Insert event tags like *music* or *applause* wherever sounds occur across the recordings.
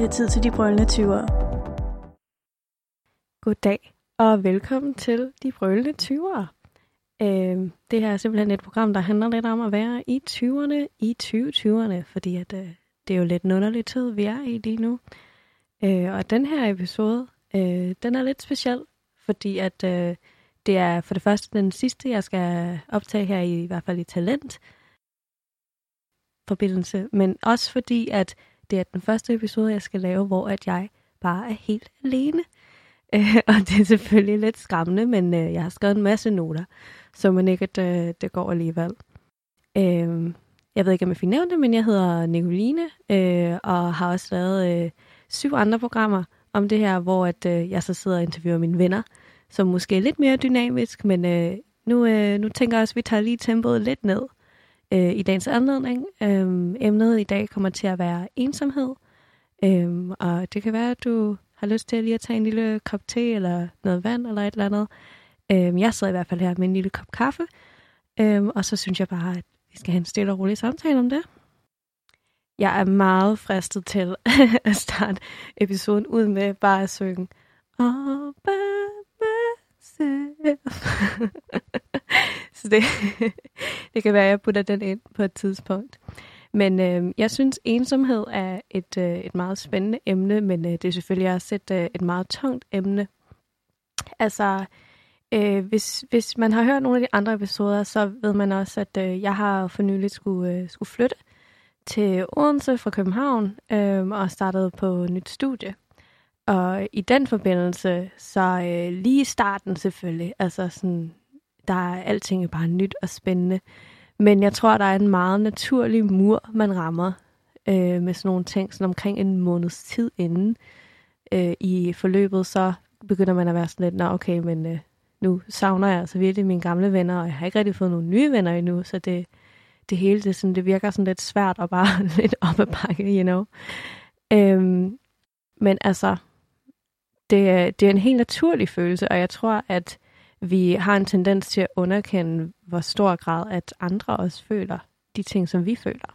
Det er tid til de brølende 20'ere. Goddag og velkommen til de brølende 20'ere. Øh, det her er simpelthen et program, der handler lidt om at være i 20'erne i 2020'erne, fordi at, øh, det er jo lidt en underlig tid, vi er i lige nu. Øh, og den her episode, øh, den er lidt speciel, fordi at øh, det er for det første den sidste, jeg skal optage her, i, i hvert fald i Talent forbindelse, men også fordi, at det er den første episode, jeg skal lave, hvor at jeg bare er helt alene. *laughs* Øh, og det er selvfølgelig lidt skræmmende, men øh, jeg har skrevet en masse noter, så man ikke, at øh, det går alligevel. Øh, jeg ved ikke, om jeg fik nævnt det, men jeg hedder Nicoline, øh, og har også lavet øh, syv andre programmer om det her, hvor at, øh, jeg så sidder og interviewer mine venner, som måske er lidt mere dynamisk, men øh, nu, øh, nu tænker jeg også, at vi tager lige tempoet lidt ned øh, i dagens anledning. Øh, emnet i dag kommer til at være ensomhed, øh, og det kan være, at du har lyst til at lige at tage en lille kop te eller noget vand eller et eller andet. Øh, jeg sidder i hvert fald her med en lille kop kaffe, øh, og så synes jeg bare, at vi skal have en stille og rolig samtale om det. Jeg er meget fristet til *laughs* at starte episoden ud med bare at synge Oh, myself. *laughs* Så det, *laughs* det kan være, at jeg putter den ind på et tidspunkt. Men øh, jeg synes, ensomhed er et, øh, et meget spændende emne, men øh, det er selvfølgelig også et, øh, et meget tungt emne. Altså, øh, hvis, hvis man har hørt nogle af de andre episoder, så ved man også, at øh, jeg har for nylig skulle, øh, skulle flytte til Odense fra København øh, og startede på nyt studie. Og i den forbindelse, så øh, lige i starten selvfølgelig, altså sådan, der er alting bare nyt og spændende. Men jeg tror, der er en meget naturlig mur, man rammer øh, med sådan nogle ting, sådan omkring en måneds tid inden øh, i forløbet, så begynder man at være sådan lidt, nå okay, men øh, nu savner jeg altså virkelig mine gamle venner, og jeg har ikke rigtig fået nogle nye venner endnu, så det, det hele, det, sådan, det virker sådan lidt svært og bare *laughs* lidt op ad bakke, you know. Øhm, men altså, det, øh, det er en helt naturlig følelse, og jeg tror, at vi har en tendens til at underkende, hvor stor grad, at andre også føler de ting, som vi føler.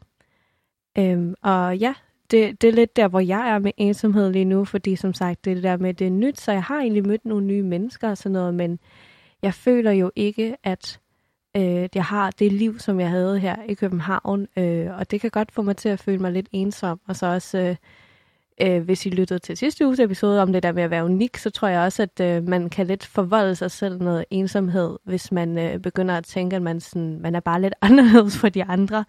Øhm, og ja, det, det er lidt der, hvor jeg er med ensomhed lige nu, fordi som sagt, det er det der med, det er nyt, så jeg har egentlig mødt nogle nye mennesker og sådan noget, men jeg føler jo ikke, at øh, jeg har det liv, som jeg havde her i København, øh, og det kan godt få mig til at føle mig lidt ensom, og så også... Øh, øh, hvis I lyttede til sidste uges episode om det der med at være unik, så tror jeg også, at øh, man kan lidt forvolde sig selv noget ensomhed, hvis man øh, begynder at tænke, at man, sådan, man er bare lidt *laughs* anderledes for de andre.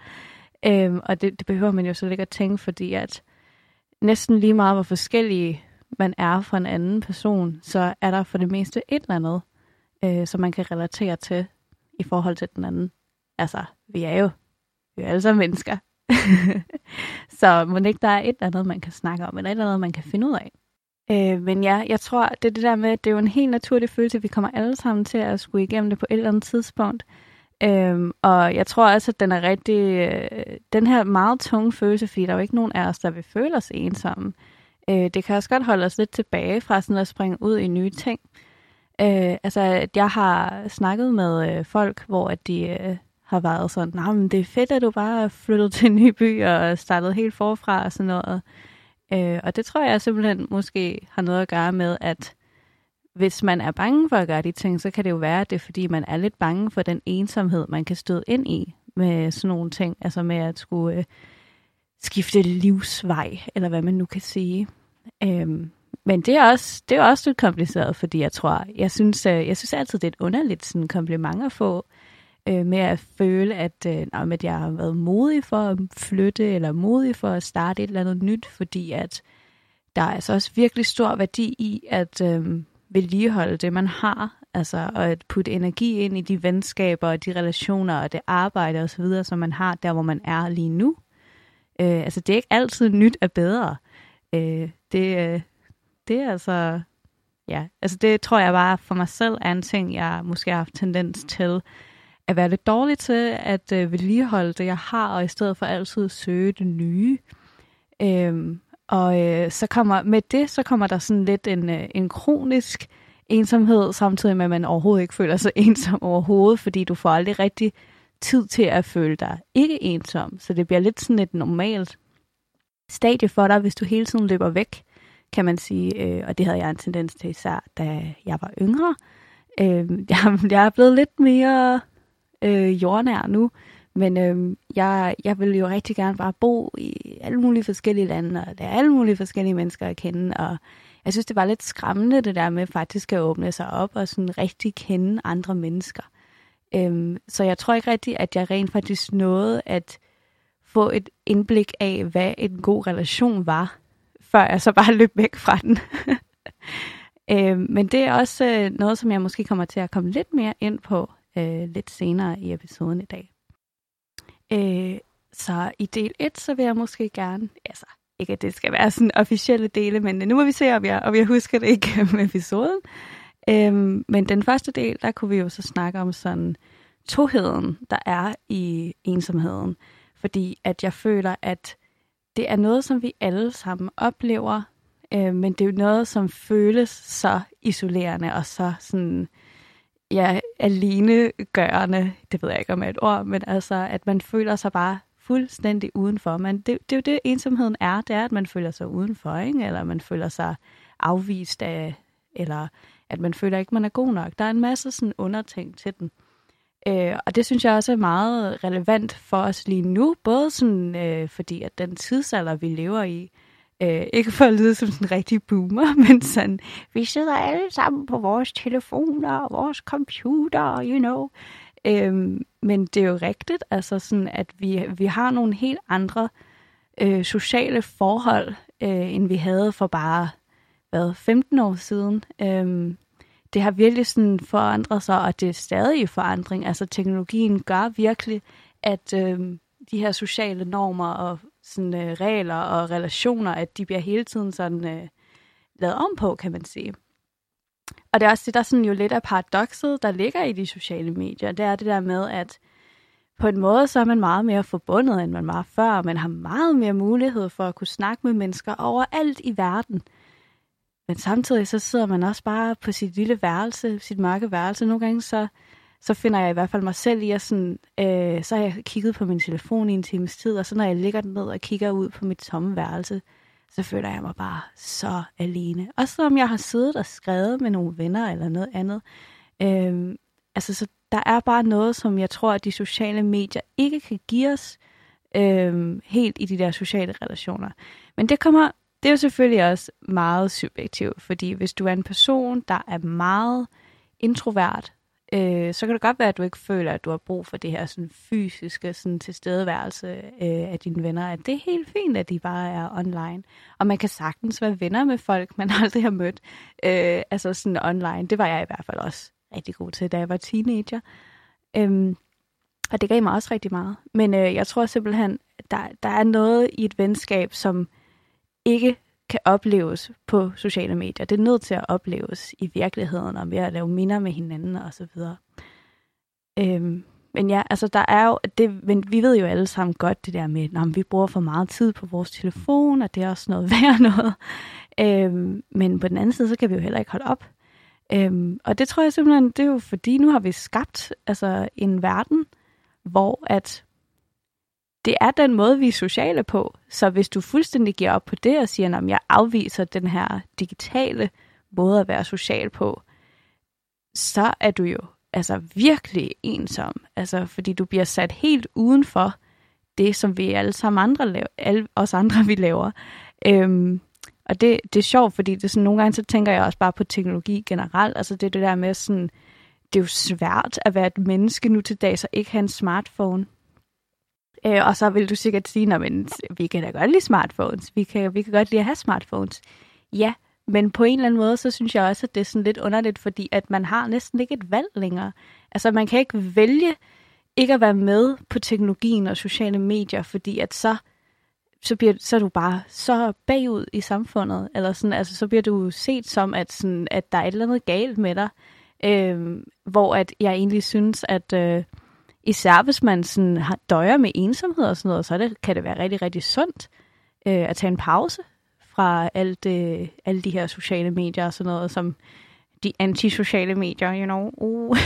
Øh, og det, det behøver man jo så ikke at tænke, fordi at næsten lige meget, hvor forskellige man er fra en anden person, så er der for det meste et eller andet, øh, som man kan relatere til i forhold til den anden. Altså, vi er jo, vi er alle sammen mennesker. *laughs* så må ikke der er et eller andet, man kan snakke om, eller et eller andet, man kan finde ud af. Øh, men ja, jeg tror, det er det der med, at det er jo en helt naturlig følelse, at vi kommer alle sammen til at skulle igennem det på et eller andet tidspunkt. Øhm, og jeg tror også, at den er rigtig, øh, den her meget tunge følelse, fordi der er jo ikke nogen af os, der vil føle os ensomme. Øh, det kan også godt holde os lidt tilbage fra sådan at springe ud i nye ting. Øh, altså, jeg har snakket med øh, folk, hvor at de øh, har været sådan, nej, men det er fedt, at du bare er flyttet *laughs* til en ny by og startet helt forfra og sådan noget. Øh, og det tror jeg simpelthen måske har noget at gøre med, at hvis man er bange for at gøre de ting, så kan det jo være, at det er fordi, man er lidt bange for den ensomhed, man kan støde ind i med sådan nogle ting. Altså med at skulle øh, skifte livsvej, eller hvad man nu kan sige. Øh, men det er også, det er også lidt kompliceret, fordi jeg tror, jeg synes, øh, jeg synes altid, det er et underligt sådan kompliment at få, øh, med at føle, at, øh, at jeg har været modig for at flytte, eller modig for at starte et eller andet nyt, fordi at der er altså også virkelig stor værdi i at øh, vedligeholde det, man har, altså og at putte energi ind i de venskaber og de relationer og det arbejde osv., som man har der, hvor man er lige nu. Øh, altså det er ikke altid nyt er bedre. Øh, det, øh, det er altså, ja, altså det tror jeg bare for mig selv er en ting, jeg måske har haft tendens til, at være lidt dårlig til at øh, vedligeholde det, jeg har, og i stedet for altid søge det nye. Øhm, og øh, så kommer med det, så kommer der sådan lidt en, øh, en kronisk ensomhed, samtidig med, at man overhovedet ikke føler sig *laughs* ensom overhovedet, fordi du får aldrig rigtig tid til at føle dig ikke ensom. Så det bliver lidt sådan et normalt stadie for dig, hvis du hele tiden løber væk, kan man sige. Øh, og det havde jeg en tendens til især, da jeg var yngre. Øh, *laughs* jeg, jeg er blevet lidt mere øh, jordnær nu, men øh, jeg, jeg vil jo rigtig gerne bare bo i alle mulige forskellige lande, og er alle mulige forskellige mennesker at kende, og jeg synes, det var lidt skræmmende, det der med faktisk at åbne sig op og sådan rigtig kende andre mennesker. Øhm, så jeg tror ikke rigtigt, at jeg rent faktisk nåede at få et indblik af, hvad en god relation var, før jeg så bare løb væk fra den. *laughs* øhm, men det er også øh, noget, som jeg måske kommer til at komme lidt mere ind på øh, lidt senere i episoden i dag. Øh, så i del 1, så vil jeg måske gerne, altså ikke at det skal være sådan officielle dele, men nu må vi se, om jeg, om jeg husker det igennem *laughs* episoden. Øhm, men den første del, der kunne vi jo så snakke om sådan toheden, der er i ensomheden. Fordi at jeg føler, at det er noget, som vi alle sammen oplever, øh, men det er jo noget, som føles så isolerende og så sådan, ja, alenegørende, det ved jeg ikke om er et ord, men altså, at man føler sig bare fuldstændig udenfor. Men det, det er jo det, ensomheden er. Det er, at man føler sig udenfor, ikke? eller man føler sig afvist af, eller at man føler ikke, man er god nok. Der er en masse sådan underting til den. Øh, og det synes jeg også er meget relevant for os lige nu, både sådan, øh, fordi at den tidsalder, vi lever i, øh, Øh, ikke for at lyde som sådan en rigtig boomer, *laughs* men sådan, vi sidder alle sammen på vores telefoner og vores computer, you know. Øhm, men det er jo rigtigt, altså sådan, at vi, vi har nogle helt andre øh, sociale forhold, øh, end vi havde for bare hvad, 15 år siden. Øhm, det har virkelig sådan forandret sig, og det er stadig i forandring. Altså teknologien gør virkelig, at øh, de her sociale normer og sådan, øh, regler og relationer, at de bliver hele tiden sådan øh, lavet om på, kan man sige. Og det er også det, der sådan jo lidt af paradokset, der ligger i de sociale medier. Det er det der med, at på en måde, så er man meget mere forbundet, end man var før. Man har meget mere mulighed for at kunne snakke med mennesker overalt i verden. Men samtidig så sidder man også bare på sit lille værelse, sit mørke værelse. Nogle gange så, så finder jeg i hvert fald mig selv i at sådan, øh, så har jeg kigget på min telefon i en times tid, og så når jeg ligger ned og kigger ud på mit tomme værelse, så føler jeg mig bare så alene. Også selvom jeg har siddet og skrevet med nogle venner eller noget andet. Øh, altså, så der er bare noget, som jeg tror, at de sociale medier ikke kan give os øh, helt i de der sociale relationer. Men det kommer det er jo selvfølgelig også meget subjektivt, fordi hvis du er en person, der er meget introvert, øh, så kan det godt være, at du ikke føler, at du har brug for det her sådan, fysiske sådan, tilstedeværelse øh, af dine venner. At det er helt fint, at de bare er online. Og man kan sagtens være venner med folk, man *laughs* aldrig har mødt. Øh, altså sådan online. Det var jeg i hvert fald også rigtig god til, da jeg var teenager. Øhm, og det gav mig også rigtig meget. Men øh, jeg tror simpelthen, der, der er noget i et venskab, som ikke kan opleves på sociale medier. Det er nødt til at opleves i virkeligheden, og ved at lave minder med hinanden og så videre. Øhm, men ja, altså der er jo, det, men vi ved jo alle sammen godt det der med, at vi bruger for meget tid på vores telefon, og det er også noget *laughs* værd noget. Øhm, men på den anden side, så kan vi jo heller ikke holde op. Øhm, og det tror jeg simpelthen, det er jo fordi, nu har vi skabt altså, en verden, hvor at det er den måde, vi er sociale på. Så hvis du fuldstændig giver op på det og siger, at jeg afviser den her digitale måde at være social på, så er du jo altså virkelig ensom. Altså, fordi du bliver sat helt uden for det, som vi alle sammen andre laver, alle os andre, vi laver. Øhm, og det, det er sjovt, fordi det sådan, nogle gange så tænker jeg også bare på teknologi generelt. Altså det det der med sådan, det er jo svært at være et menneske nu til dag, så ikke have en smartphone. Øh, og så vil du sikkert sige, at vi kan da godt lide smartphones. Vi kan, vi kan godt lide at have smartphones. Ja, men på en eller anden måde, så synes jeg også, at det er sådan lidt underligt, fordi at man har næsten ikke et valg længere. Altså man kan ikke vælge ikke at være med på teknologien og sociale medier, fordi at så, så, bliver, så er du bare så bagud i samfundet, eller sådan, altså så bliver du set som, at, sådan, at der er et eller andet galt med dig, øh, hvor at jeg egentlig synes, at... Øh, især hvis man sådan har, døjer med ensomhed og sådan noget, så det, kan det være rigtig, rigtig sundt øh, at tage en pause fra alt, øh, alle de her sociale medier og sådan noget, som de antisociale medier, you know. Uh.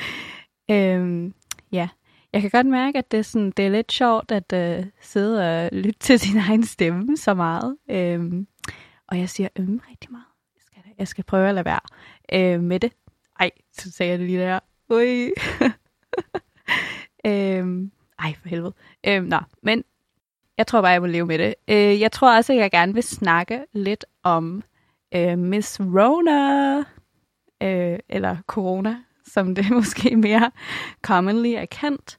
*laughs* øhm, ja. jeg kan godt mærke, at det er, sådan, det er lidt sjovt at øh, sidde og lytte til sin egen stemme så meget. Øhm, og jeg siger ømme rigtig meget. Jeg skal, jeg skal prøve at lade være øh, med det. Ej, så sagde jeg det lige der. Ui. *laughs* øhm, ej, for helvede. Øhm, nå, men jeg tror bare, jeg må leve med det. Øh, jeg tror også, at jeg gerne vil snakke lidt om øh, Miss Rona, øh, eller Corona, som det *laughs* måske mere commonly er kendt.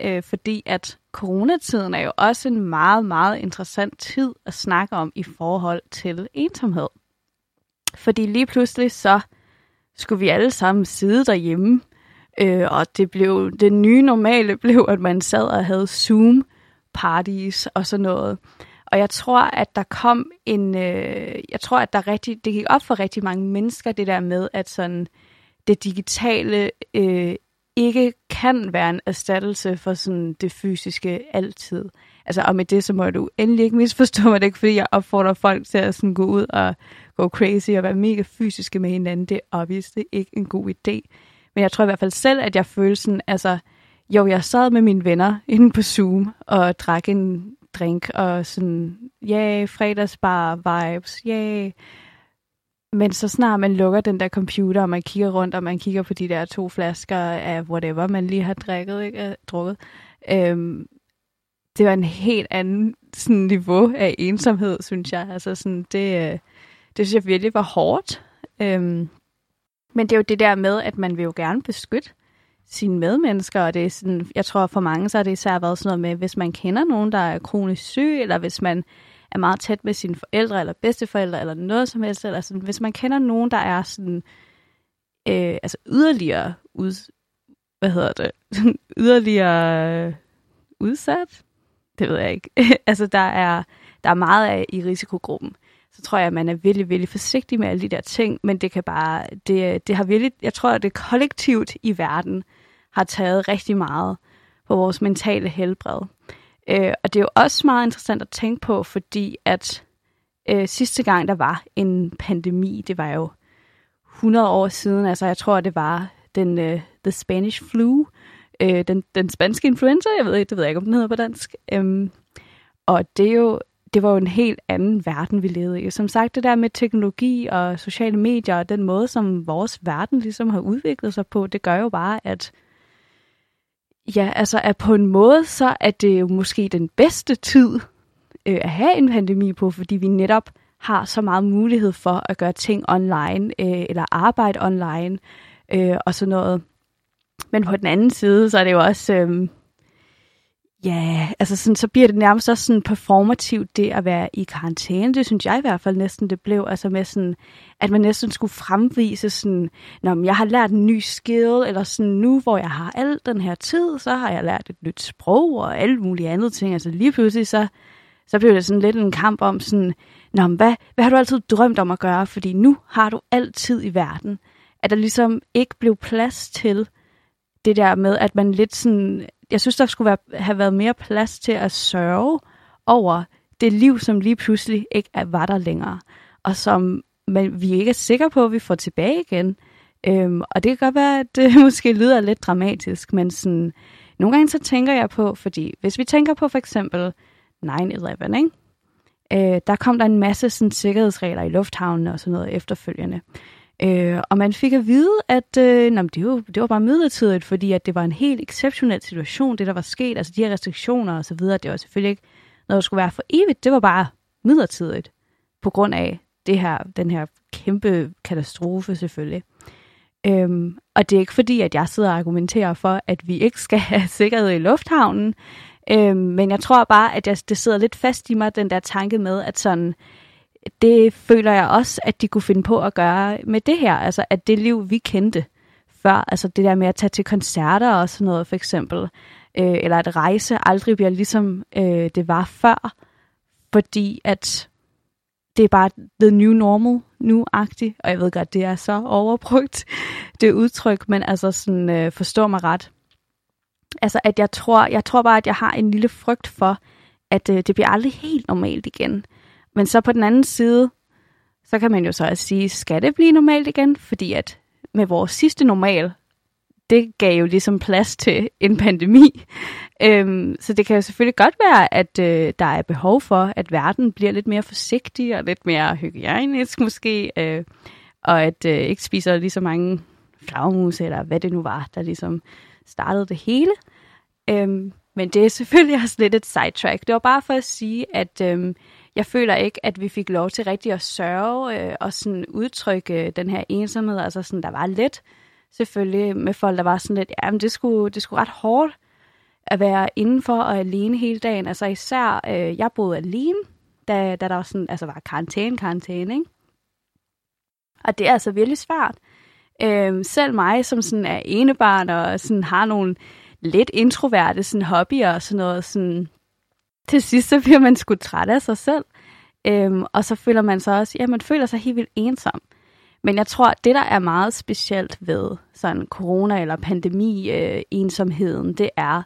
Øh, fordi at coronatiden er jo også en meget, meget interessant tid at snakke om i forhold til ensomhed. Fordi lige pludselig så skulle vi alle sammen sidde derhjemme, øh, og det blev det nye normale *laughs* blev, at man sad og havde Zoom parties og sådan noget. Og jeg tror, at der kom en, øh, jeg tror, at der rigtig, det gik op for rigtig mange mennesker, det der med, at sådan det digitale øh, ikke kan være en erstattelse for sådan det fysiske altid. Altså, og med det, så må du endelig ikke misforstå mig. Det ikke, fordi jeg opfordrer folk til at sådan gå ud og gå crazy og være mega fysiske med hinanden. Det er obviously ikke en god idé. Men jeg tror i hvert fald selv, at jeg følte sådan, altså, jo, jeg sad med mine venner inde på Zoom og drak en drink og sådan, ja, yeah, fredagsbar vibes, ja. Yeah. Men så snart man lukker den der computer, og man kigger rundt, og man kigger på de der to flasker af whatever, man lige har drikket, ikke, øh, drukket, øhm, det var en helt anden sådan, niveau af ensomhed, synes jeg. Altså sådan, det, øh, det synes jeg virkelig var hårdt. Øhm, men det er jo det der med, at man vil jo gerne beskytte sine medmennesker, og det er sådan, jeg tror for mange, så har det især været sådan noget med, hvis man kender nogen, der er kronisk syg, eller hvis man er meget tæt med sine forældre, eller bedsteforældre, eller noget som helst, eller sådan, hvis man kender nogen, der er sådan, øh, altså yderligere ud, hvad hedder det, yderligere udsat, det ved jeg ikke, *laughs* altså der er, der er meget af i risikogruppen, så tror jeg, at man er virkelig, virkelig forsigtig med alle de der ting, men det kan bare, det, det har virkelig, jeg tror, at det kollektivt i verden har taget rigtig meget på vores mentale helbred. Øh, og det er jo også meget interessant at tænke på, fordi at øh, sidste gang, der var en pandemi, det var jo 100 år siden, altså jeg tror, det var den øh, The Spanish Flu, øh, den, den spanske influenza, jeg ved ikke, det ved jeg ikke, om den hedder på dansk. Øhm, og det er jo det var jo en helt anden verden, vi levede i. Som sagt, det der med teknologi og sociale medier og den måde, som vores verden ligesom har udviklet sig på, det gør jo bare, at ja, altså at på en måde, så er det jo måske den bedste tid øh, at have en pandemi på, fordi vi netop har så meget mulighed for at gøre ting online, øh, eller arbejde online, øh, og sådan noget. Men på den anden side, så er det jo også... Øh, Ja, altså sådan, så bliver det nærmest også sådan performativt, det at være i karantæne. Det synes jeg i hvert fald næsten, det blev. Altså med sådan, at man næsten skulle fremvise sådan, når jeg har lært en ny skill, eller sådan nu, hvor jeg har al den her tid, så har jeg lært et nyt sprog og alle mulige andre ting. Altså lige pludselig, så, så blev det sådan lidt en kamp om sådan, Nå, men hvad, hvad har du altid drømt om at gøre? Fordi nu har du altid i verden. At der ligesom ikke blev plads til det der med, at man lidt sådan jeg synes, der skulle være, have været mere plads til at sørge over det liv, som lige pludselig ikke var der længere, og som man, vi ikke er sikre på, at vi får tilbage igen. Øhm, og det kan godt være, at det *laughs* måske lyder lidt dramatisk, men sådan, nogle gange så tænker jeg på, fordi hvis vi tænker på for eksempel 9-11, ikke? Øh, der kom der en masse sådan, sikkerhedsregler i lufthavnen og sådan noget efterfølgende. Øh, og man fik at vide, at øh, nå, det, var, det var bare midlertidigt, fordi at det var en helt exceptionel situation, det der var sket, altså de her restriktioner og så videre, det var selvfølgelig ikke noget, der skulle være for evigt, det var bare midlertidigt, på grund af det her, den her kæmpe katastrofe selvfølgelig. Øhm, og det er ikke fordi, at jeg sidder og argumenterer for, at vi ikke skal have *laughs* sikkerhed i lufthavnen, øhm, men jeg tror bare, at jeg, det sidder lidt fast i mig, den der tanke med, at sådan, det føler jeg også, at de kunne finde på at gøre med det her. Altså, at det liv, vi kendte før, altså det der med at tage til koncerter og sådan noget, for eksempel, øh, eller at rejse aldrig bliver ligesom øh, det var før, fordi at det er bare the new normal nu-agtigt, og jeg ved godt, det er så overbrugt, *laughs* det udtryk, men altså sådan, øh, forstår mig ret. Altså, at jeg tror, jeg tror bare, at jeg har en lille frygt for, at øh, det bliver aldrig helt normalt igen. Men så på den anden side, så kan man jo så også sige, skal det blive normalt igen? Fordi at med vores sidste normal, det gav jo ligesom plads til en pandemi. Øhm, så det kan jo selvfølgelig godt være, at øh, der er behov for, at verden bliver lidt mere forsigtig og lidt mere hygiejnisk måske, øh, og at øh, ikke spiser lige så mange flagmus eller hvad det nu var, der ligesom startede det hele. Øhm, men det er selvfølgelig også lidt et sidetrack. Det var bare for at sige, at øhm, jeg føler ikke, at vi fik lov til rigtig at sørge øh, og sådan udtrykke øh, den her ensomhed. Altså sådan, der var lidt selvfølgelig med folk, der var sådan lidt, ja, men det skulle, det skulle ret hårdt at være indenfor og alene hele dagen. Altså især, øh, jeg boede alene, da, da der var, sådan, altså var karantæne, karantæne, ikke? Og det er altså virkelig svært. Øh, selv mig, som sådan er enebarn og sådan har nogle lidt introverte sådan hobbyer og sådan noget, sådan, til sidst så bliver man sgu træt af sig selv. Øhm, og så føler man sig også, ja, man føler sig helt vildt ensom. Men jeg tror, det der er meget specielt ved sådan corona eller pandemi øh, ensomheden, det er,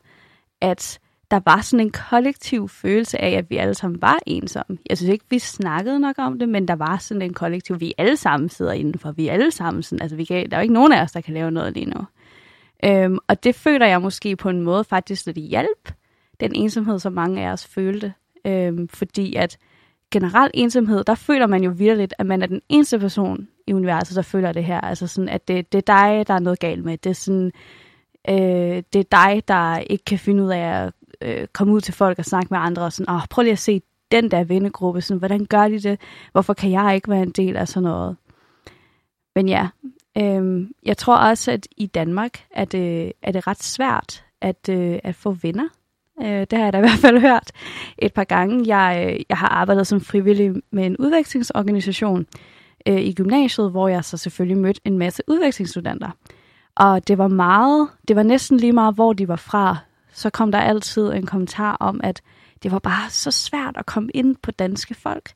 at der var sådan en kollektiv følelse af, at vi alle sammen var ensomme. Jeg synes ikke, vi snakkede nok om det, men der var sådan en kollektiv, vi alle sammen sidder indenfor, vi alle sammen sådan, altså vi kan, der er jo ikke nogen af os, der kan lave noget lige nu. Øhm, og det føler jeg måske på en måde faktisk lidt hjælp, den ensomhed, som mange af os følte. Øhm, fordi at generelt ensomhed, der føler man jo virkelig, at man er den eneste person i universet, der føler det her. Altså sådan, at det, det er dig, der er noget galt med. Det er sådan, øh, det er dig, der ikke kan finde ud af at øh, komme ud til folk og snakke med andre. Og sådan, oh, prøv lige at se den der vennegruppe. Sådan, hvordan gør de det? Hvorfor kan jeg ikke være en del af sådan noget? Men ja, øh, jeg tror også, at i Danmark er det, er det ret svært at, øh, at få venner. Øh, det har jeg da i hvert fald hørt et par gange. Jeg, øh, jeg har arbejdet som frivillig med en udvekslingsorganisation øh, i gymnasiet, hvor jeg så selvfølgelig mødte en masse udvekslingsstudenter. Og det var meget, det var næsten lige meget, hvor de var fra. Så kom der altid en kommentar om, at det var bare så svært at komme ind på danske folk.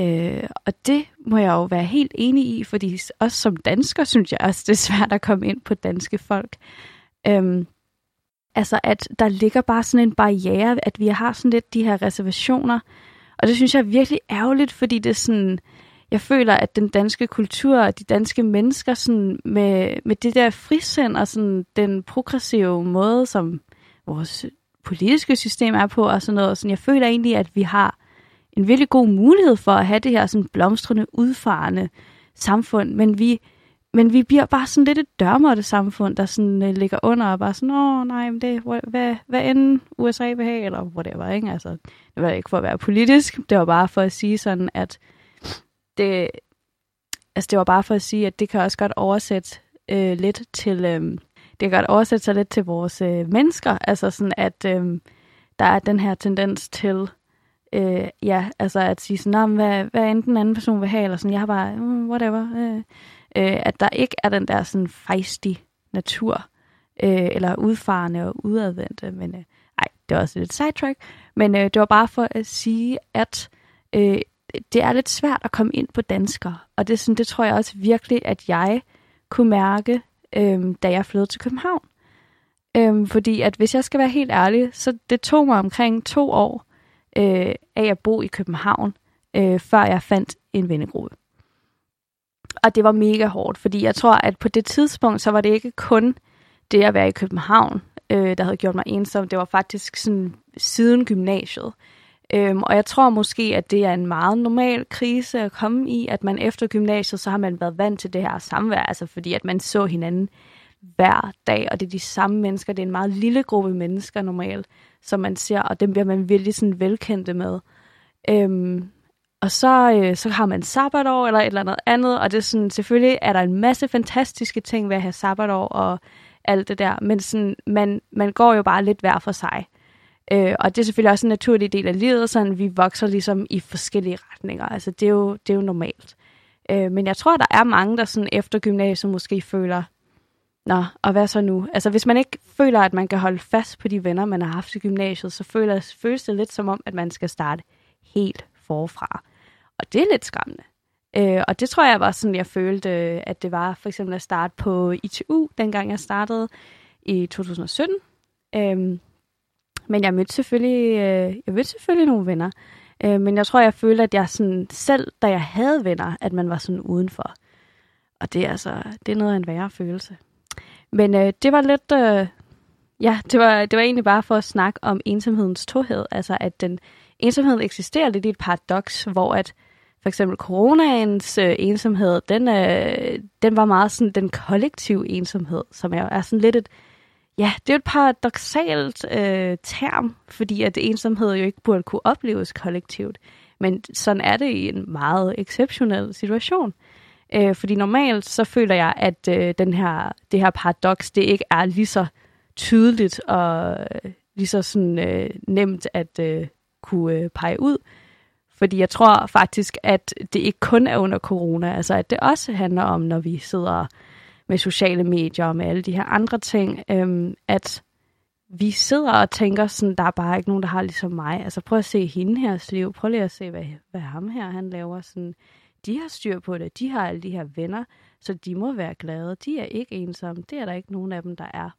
Øh, og det må jeg jo være helt enig i, fordi også som dansker synes jeg også, det er svært at komme ind på danske folk. Øh, Altså, at der ligger bare sådan en barriere, at vi har sådan lidt de her reservationer. Og det synes jeg er virkelig ærgerligt, fordi det er sådan, jeg føler, at den danske kultur og de danske mennesker sådan med, med det der frisind og sådan den progressive måde, som vores politiske system er på og sådan noget. Sådan, jeg føler egentlig, at vi har en virkelig god mulighed for at have det her sådan blomstrende, udfarende samfund, men vi men vi bliver bare sådan lidt et dørmåtte samfund, der sådan uh, ligger under og bare sådan, åh nej, men det, hvad, hvad end USA vil have, eller whatever, ikke? Altså, det var ikke for at være politisk, det var bare for at sige sådan, at det, altså det var bare for at sige, at det kan også godt oversætte øh, lidt til, øh, det kan godt oversætte sig lidt til vores øh, mennesker, altså sådan, at øh, der er den her tendens til, øh, ja, altså at sige sådan, hvad, hvad end den anden person vil have, eller sådan, jeg har bare, mm, whatever, øh, øh, at der ikke er den der sådan fejstig natur, øh, eller udfarende og udadvendte, men øh, ej, det var også lidt sidetrack, men øh, det var bare for at sige, at øh, det er lidt svært at komme ind på danskere, og det, sådan, det tror jeg også virkelig, at jeg kunne mærke, øh, da jeg flyttede til København. Øh, fordi at hvis jeg skal være helt ærlig, så det tog mig omkring to år øh, af at bo i København, øh, før jeg fandt en vennegruppe. Og det var mega hårdt, fordi jeg tror, at på det tidspunkt, så var det ikke kun det at være i København, øh, der havde gjort mig ensom. Det var faktisk sådan siden gymnasiet. Øhm, og jeg tror måske, at det er en meget normal krise at komme i, at man efter gymnasiet, så har man været vant til det her samvær, altså fordi at man så hinanden hver dag, og det er de samme mennesker, det er en meget lille gruppe mennesker normalt, som man ser, og dem bliver man virkelig sådan velkendte med. Øhm, og så, øh, så har man sabbatår eller et eller andet andet, og det er sådan, selvfølgelig er der en masse fantastiske ting ved at have sabbatår og alt det der, men sådan, man, man går jo bare lidt hver for sig. Øh, og det er selvfølgelig også en naturlig del af livet, sådan vi vokser ligesom i forskellige retninger. Altså det er jo, det er jo normalt. Øh, men jeg tror, der er mange, der sådan efter gymnasiet måske føler, Nå, og hvad så nu? Altså hvis man ikke føler, at man kan holde fast på de venner, man har haft i gymnasiet, så føles, føles det lidt som om, at man skal starte helt forfra. Og det er lidt skræmmende. Øh, og det tror jeg var sådan, jeg følte, øh, at det var for eksempel at starte på ITU, dengang jeg startede i 2017. Øh, men jeg mødte selvfølgelig, øh, jeg mødte selvfølgelig nogle venner. Øh, men jeg tror, jeg følte, at jeg sådan, selv da jeg havde venner, at man var sådan udenfor. Og det er altså, det er noget af en værre følelse. Men øh, det var lidt... Øh, ja, det var, det var egentlig bare for at snakke om ensomhedens tohed. Altså, at den ensomhed eksisterer lidt i et paradoks, hvor at for eksempel coronaens øh, ensomhed, den, øh, den var meget sådan den kollektive ensomhed, som er, er sådan lidt et, ja, det er jo et paradoxalt øh, term, fordi at ensomhed jo ikke burde kunne opleves kollektivt. Men sådan er det i en meget exceptionel situation. Øh, fordi normalt så føler jeg, at øh, den her, det her paradoks, det ikke er lige så tydeligt og øh, lige så sådan, øh, nemt at øh, kunne øh, pege ud. Fordi jeg tror faktisk, at det ikke kun er under corona, altså at det også handler om, når vi sidder med sociale medier og med alle de her andre ting, øhm, at vi sidder og tænker sådan, der er bare ikke nogen, der har ligesom mig. Altså prøv at se hende her liv, prøv lige at se, hvad, hvad ham her han laver. Sådan, de har styr på det, de har alle de her venner, så de må være glade. De er ikke ensomme, det er der ikke nogen af dem, der er.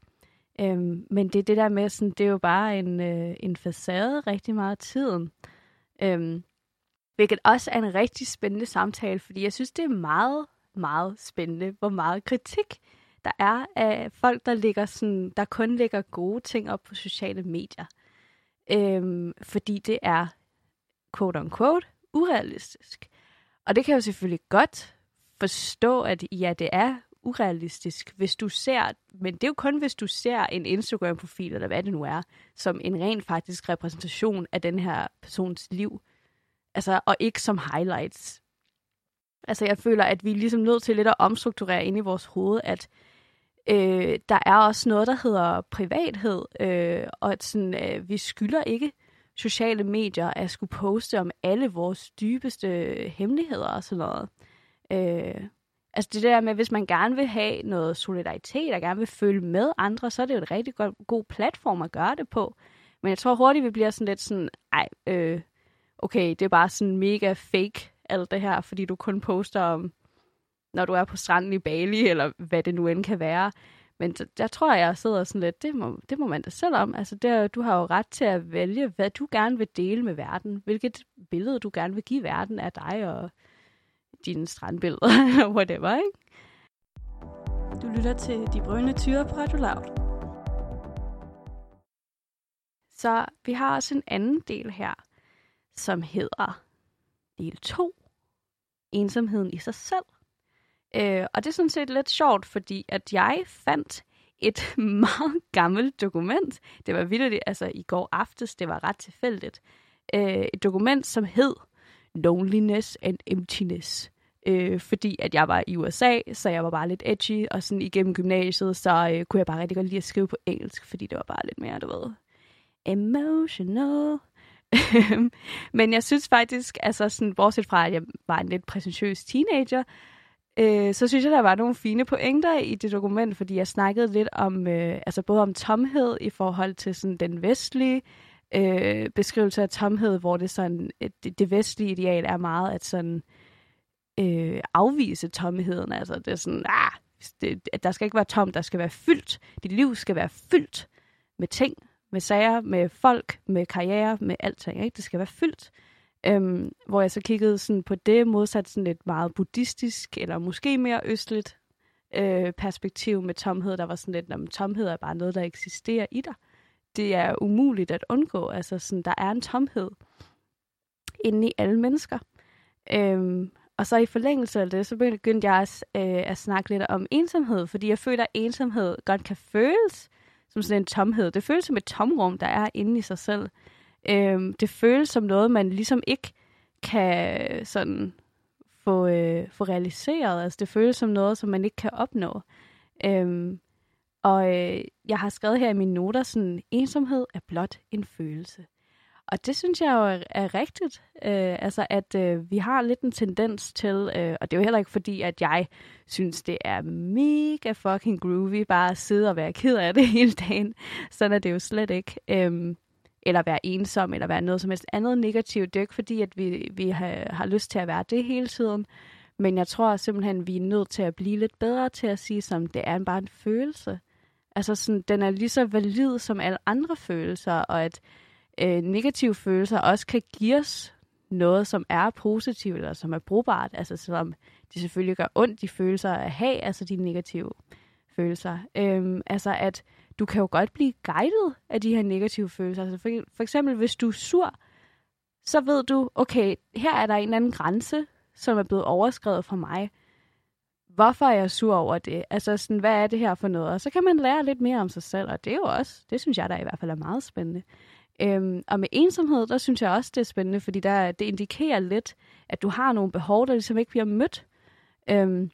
Øhm, men det er det der med, sådan, det er jo bare en, øh, en facade rigtig meget af tiden. Øhm, hvilket også er en rigtig spændende samtale, fordi jeg synes, det er meget, meget spændende, hvor meget kritik der er af folk, der, ligger sådan, der kun lægger gode ting op på sociale medier. Øhm, fordi det er, quote unquote, urealistisk. Og det kan jeg jo selvfølgelig godt forstå, at ja, det er urealistisk, hvis du ser, men det er jo kun, hvis du ser en Instagram-profil, eller hvad det nu er, som en ren faktisk repræsentation af den her persons liv, altså, og ikke som highlights. Altså, jeg føler, at vi er ligesom nødt til lidt at omstrukturere ind i vores hoved, at øh, der er også noget, der hedder privathed, øh, og at sådan, øh, vi skylder ikke sociale medier at skulle poste om alle vores dybeste hemmeligheder og sådan noget. Øh, altså det der med, hvis man gerne vil have noget solidaritet og gerne vil følge med andre, så er det jo en rigtig god, god platform at gøre det på. Men jeg tror hurtigt, vi bliver sådan lidt sådan, ej, øh, okay, det er bare sådan mega fake, alt det her, fordi du kun poster om, når du er på stranden i Bali, eller hvad det nu end kan være. Men der tror jeg, jeg sidder sådan lidt, det må, det må man da selv om. Altså, det, du har jo ret til at vælge, hvad du gerne vil dele med verden. Hvilket billede du gerne vil give verden af dig og dine strandbilleder, *laughs* eller whatever, ikke? Du lytter til De Brønde Tyre på Radio Loud. Så vi har også en anden del her, som hedder del 2. Ensomheden i sig selv. Øh, og det er sådan set lidt sjovt, fordi at jeg fandt et *laughs* meget gammelt dokument. Det var vildt, altså i går aftes, det var ret tilfældigt. Øh, et dokument, som hed Loneliness and Emptiness. Øh, fordi at jeg var i USA, så jeg var bare lidt edgy, og sådan igennem gymnasiet, så øh, kunne jeg bare rigtig godt lide at skrive på engelsk, fordi det var bare lidt mere, du ved, emotional. Øhm, men jeg synes faktisk, altså sådan, bortset fra, at jeg var en lidt præsentøs teenager, øh, så synes jeg, der var nogle fine pointer i det dokument, fordi jeg snakkede lidt om, øh, altså både om tomhed i forhold til sådan den vestlige øh, beskrivelse af tomhed, hvor det sådan, øh, det, det vestlige ideal er meget at sådan øh, afvise tomheden. Altså det er sådan, ah, det, der skal ikke være tomt, der skal være fyldt. Dit liv skal være fyldt med ting, med sager, med folk, med karriere, med alting. Ikke? Det skal være fyldt. Øhm, hvor jeg så kiggede sådan på det modsat sådan lidt meget buddhistisk, eller måske mere østligt øh, perspektiv med tomhed, der var sådan lidt, at tomhed er bare noget, der eksisterer i dig. Det er umuligt at undgå. Altså sådan, der er en tomhed inde i alle mennesker. Øhm, og så i forlængelse af det, så begyndte jeg også øh, at snakke lidt om ensomhed, fordi jeg føler, at ensomhed godt kan føles som sådan en tomhed. Det føles som et tomrum, der er inde i sig selv. Øhm, det føles som noget, man ligesom ikke kan sådan få, øh, få realiseret. Altså det føles som noget, som man ikke kan opnå. Øhm, og øh, jeg har skrevet her i mine noter sådan, ensomhed er blot en følelse. Og det synes jeg jo er, er rigtigt. Øh, altså, at øh, vi har lidt en tendens til, øh, og det er jo heller ikke fordi, at jeg synes, det er mega fucking groovy bare at sidde og være ked af det *laughs* hele dagen. Sådan er det jo slet ikke. Øh, eller være ensom, eller være noget som helst andet negativt. Det er jo ikke fordi, at vi, vi har, har lyst til at være det hele tiden. Men jeg tror simpelthen, at vi er nødt til at blive lidt bedre til at sige, som det er bare en følelse. Altså sådan, den er lige så valid som alle andre følelser, og at øh, negative følelser også kan give os noget, som er positivt, eller som er brugbart, altså som de selvfølgelig gør ondt, de følelser at have, altså de negative følelser. Øhm, altså at du kan jo godt blive guidet af de her negative følelser. Altså for, for eksempel, hvis du er sur, så ved du, okay, her er der en eller anden grænse, som er blevet overskrevet for mig. Hvorfor er jeg sur over det? Altså, sådan, hvad er det her for noget? Og så kan man lære lidt mere om sig selv, og det er jo også, det synes jeg der i hvert fald er meget spændende. Øhm, og med ensomhed, der synes jeg også, det er spændende, fordi der, det indikerer lidt, at du har nogle behov, der ligesom ikke bliver mødt. Øhm,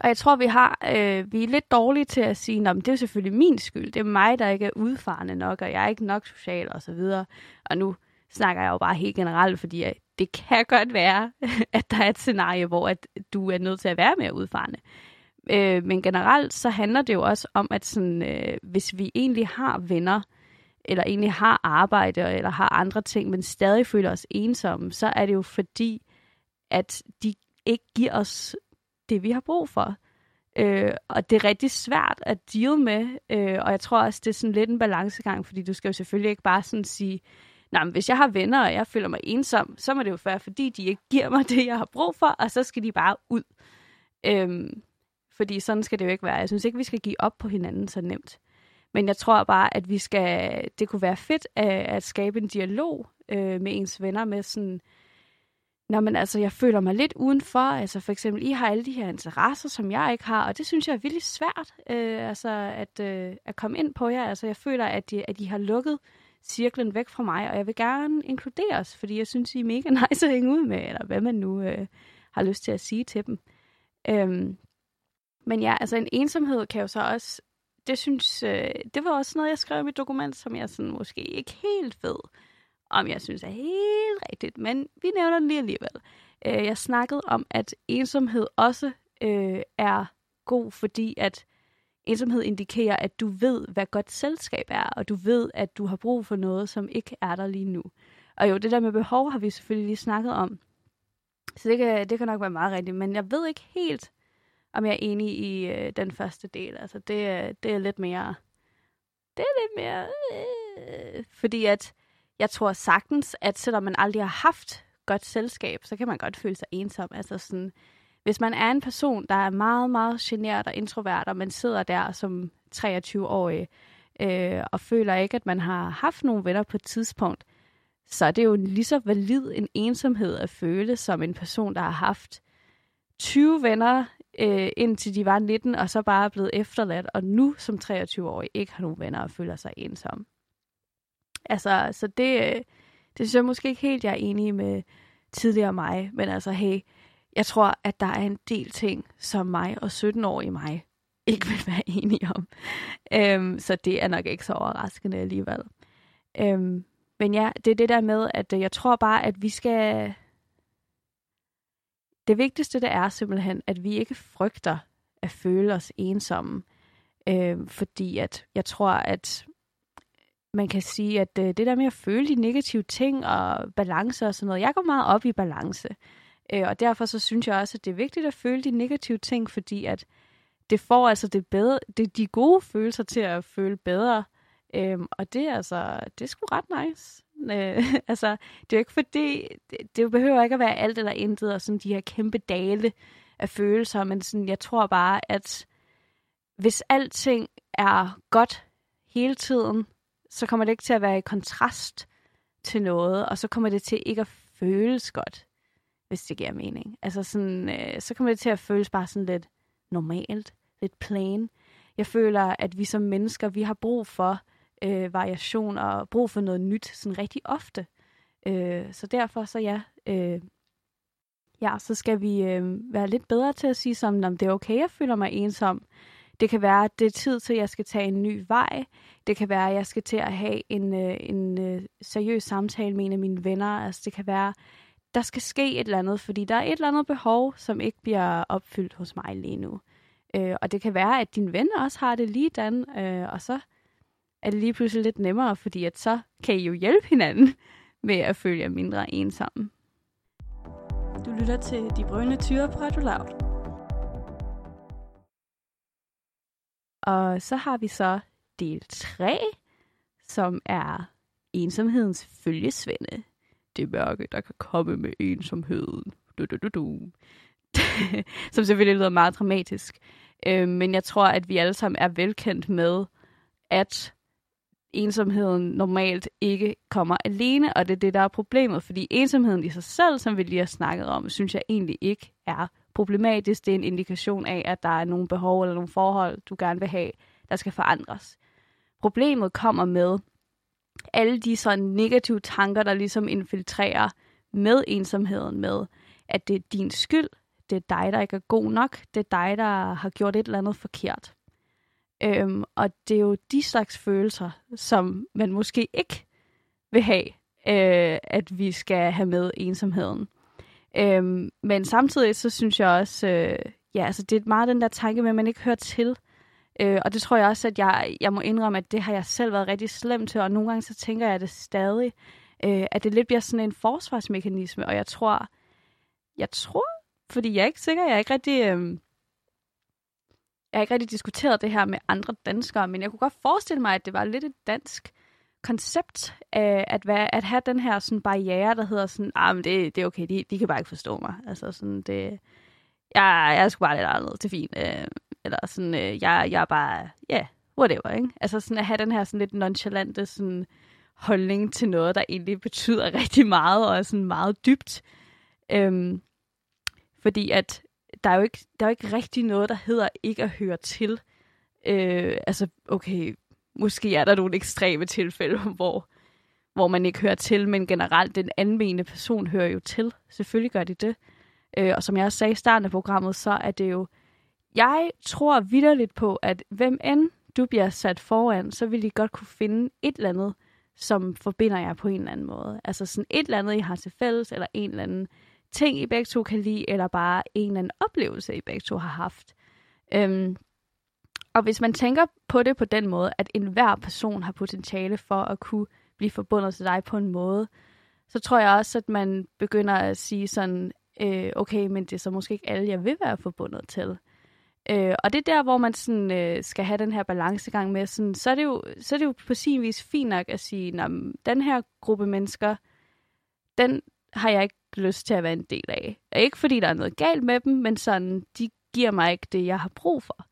og jeg tror, vi har øh, vi er lidt dårlige til at sige, at det er selvfølgelig min skyld. Det er mig, der ikke er udfarende nok, og jeg er ikke nok social og så videre. Og nu snakker jeg jo bare helt generelt, fordi øh, det kan godt være, *laughs* at der er et scenarie, hvor at du er nødt til at være mere udfarende. Øh, men generelt så handler det jo også om, at sådan, øh, hvis vi egentlig har venner, eller egentlig har arbejde, eller har andre ting, men stadig føler os ensomme, så er det jo fordi, at de ikke giver os det, vi har brug for. Øh, og det er rigtig svært at deal med, øh, og jeg tror også, det er sådan lidt en balancegang, fordi du skal jo selvfølgelig ikke bare sådan sige, nej, men hvis jeg har venner, og jeg føler mig ensom, så må det jo være, fordi de ikke giver mig *laughs* det, jeg har brug for, og så skal de bare ud. Øhm, fordi sådan skal det jo ikke være. Jeg synes ikke, vi skal give op på hinanden så nemt. Men jeg tror bare, at vi skal, det kunne være fedt at, at skabe en dialog øh, med ens venner med sådan, Nå, men altså, jeg føler mig lidt udenfor. Altså, for eksempel, I har alle de her interesser, som jeg ikke har, og det synes jeg er virkelig svært øh, altså, at, øh, at komme ind på jer. Altså, jeg føler, at de, at de har lukket cirklen væk fra mig, og jeg vil gerne inkluderes, fordi jeg synes, I er mega *laughs* nice at hænge ud med, eller hvad man nu øh, har lyst til at sige til dem. Øhm, men ja, altså en ensomhed kan jo så også, det synes, øh, det var også noget, jeg skrev i mit dokument, som jeg sådan måske ikke helt ved, om jeg synes er helt rigtigt, men vi nævner den lige alligevel. Øh, jeg snakkede om, at ensomhed også øh, er god, fordi at ensomhed indikerer, at du ved, hvad godt selskab er, og du ved, at du har brug for noget, som ikke er der lige nu. Og jo, det der med behov har vi selvfølgelig lige snakket om. Så det kan, det kan nok være meget rigtigt, men jeg ved ikke helt, om jeg er enig i øh, den første del. Altså, det, øh, det er lidt mere... Det er lidt mere... Øh, fordi at jeg tror sagtens, at selvom man aldrig har haft godt selskab, så kan man godt føle sig ensom. Altså sådan, hvis man er en person, der er meget, meget generet og introvert, og man sidder der som 23-årig, øh, og føler ikke, at man har haft nogle venner på et tidspunkt, så er det jo lige så valid en ensomhed at føle som en person, der har haft 20 venner, øh, indtil de var 19, og så bare er blevet efterladt, og nu som 23-årig ikke har nogen venner og føler sig ensom. Altså, så det, øh, det synes jeg måske ikke helt, jeg er enig med tidligere mig, men altså, hey, jeg tror, at der er en del ting, som mig og 17-årige mig ikke vil være enige om. Øhm, så det er nok ikke så overraskende alligevel. Øhm, men ja, det er det der med, at øh, jeg tror bare, at vi skal... Det vigtigste, det er simpelthen, at vi ikke frygter at føle os ensomme. øh, fordi at jeg tror, at man kan sige, at øh, det der med at føle de negative ting og balance og sådan noget, jeg går meget op i balance. Øh, og derfor så synes jeg også, at det er vigtigt at føle de negative ting, fordi at det får altså det bedre, det, de gode følelser til at føle bedre. Øh, og det er altså, det er sgu ret nice. Øh, *laughs* altså, det er jo ikke fordi, det, det behøver ikke at være alt eller intet, og sådan de her kæmpe dale af følelser, men sådan, jeg tror bare, at hvis alting er godt hele tiden, så kommer det ikke til at være i kontrast til noget, og så kommer det til ikke at føles godt, hvis det giver mening. Altså sådan, øh, så kommer det til at føles bare sådan lidt normalt, lidt plain. Jeg føler, at vi som mennesker, vi har brug for øh, variation og brug for noget nyt sådan rigtig ofte. Øh, så derfor så ja, øh, ja, så skal vi øh, være lidt bedre til at sige som, om det er okay, jeg føler mig ensom. Det kan være, at det er tid til, at jeg skal tage en ny vej. Det kan være, at jeg skal til at have en, øh, en øh, seriøs samtale med en af mine venner. Altså, det kan være, der skal ske et eller andet, fordi der er et eller andet behov, som ikke bliver opfyldt hos mig lige nu. Øh, og det kan være, at din ven også har det lige dan, øh, og så er det lige pludselig lidt nemmere, fordi at så kan I jo hjælpe hinanden med at føle jer mindre ensomme. Du lytter til De Brønde Tyre på Radio Loud. Og så har vi så del 3, som er ensomhedens følgesvende. Det mørke, der kan komme med ensomheden. Du, du, du, du. *laughs* som selvfølgelig lyder meget dramatisk. Øh, men jeg tror, at vi alle sammen er velkendt med, at ensomheden normalt ikke kommer alene, og det er det, der er problemet, fordi ensomheden i sig selv, som vi lige har snakket om, synes jeg egentlig ikke er problematisk. Det er en indikation af, at der er nogle behov eller nogle forhold, du gerne vil have, der skal forandres. Problemet kommer med alle de sådan negative tanker, der ligesom infiltrerer med ensomheden med, at det er din skyld, det er dig, der ikke er god nok, det er dig, der har gjort et eller andet forkert. Øhm, og det er jo de slags følelser, som man måske ikke vil have, øh, at vi skal have med ensomheden. Øhm, men samtidig så synes jeg også, øh, ja, altså det er meget den der tanke med, at man ikke hører til. Øh, og det tror jeg også, at jeg, jeg må indrømme, at det har jeg selv været rigtig slem til, og nogle gange så tænker jeg det stadig, øh, at det lidt bliver sådan en forsvarsmekanisme, og jeg tror, jeg tror, fordi jeg er ikke sikker, jeg er ikke rigtig... Øh, jeg har ikke rigtig diskuteret det her med andre danskere, men jeg kunne godt forestille mig, at det var lidt et dansk koncept af at, være, at have den her sådan barriere, der hedder sådan, ah, men det, det er okay, de, de kan bare ikke forstå mig. Altså sådan, det, jeg, jeg er sgu bare lidt anderledes, det er fint. Øh, eller sådan, øh, jeg, jeg er bare, ja, yeah, whatever, ikke? Altså sådan at have den her sådan lidt nonchalante sådan holdning til noget, der egentlig betyder *laughs* rigtig meget og er sådan meget dybt. Øhm, fordi at der er jo ikke, der er jo ikke rigtig noget, der hedder ikke at høre til. Øh, altså, okay, måske er der nogle ekstreme tilfælde, *laughs* hvor, hvor man ikke hører til, men generelt den anmenende person hører jo til. Selvfølgelig gør de det. Øh, og som jeg også sagde i starten af programmet, så er det jo, jeg tror vidderligt på, at hvem end du bliver sat foran, så vil de godt kunne finde et eller andet, som forbinder jer på en eller anden måde. Altså sådan et eller andet, I har til fælles, eller en eller anden ting, I begge to kan lide, eller bare en eller anden oplevelse, I begge to har haft. Øhm, og hvis man tænker på det på den måde, at enhver person har potentiale for at kunne blive forbundet til dig på en måde, så tror jeg også, at man begynder at sige sådan, øh, okay, men det er så måske ikke alle, jeg vil være forbundet til. Øh, og det er der, hvor man sådan, øh, skal have den her balancegang med, sådan, så, er det jo, så er det jo på sin vis fint nok at sige, at den her gruppe mennesker, den har jeg ikke lyst til at være en del af. Ikke fordi der er noget galt med dem, men sådan, de giver mig ikke det, jeg har brug for.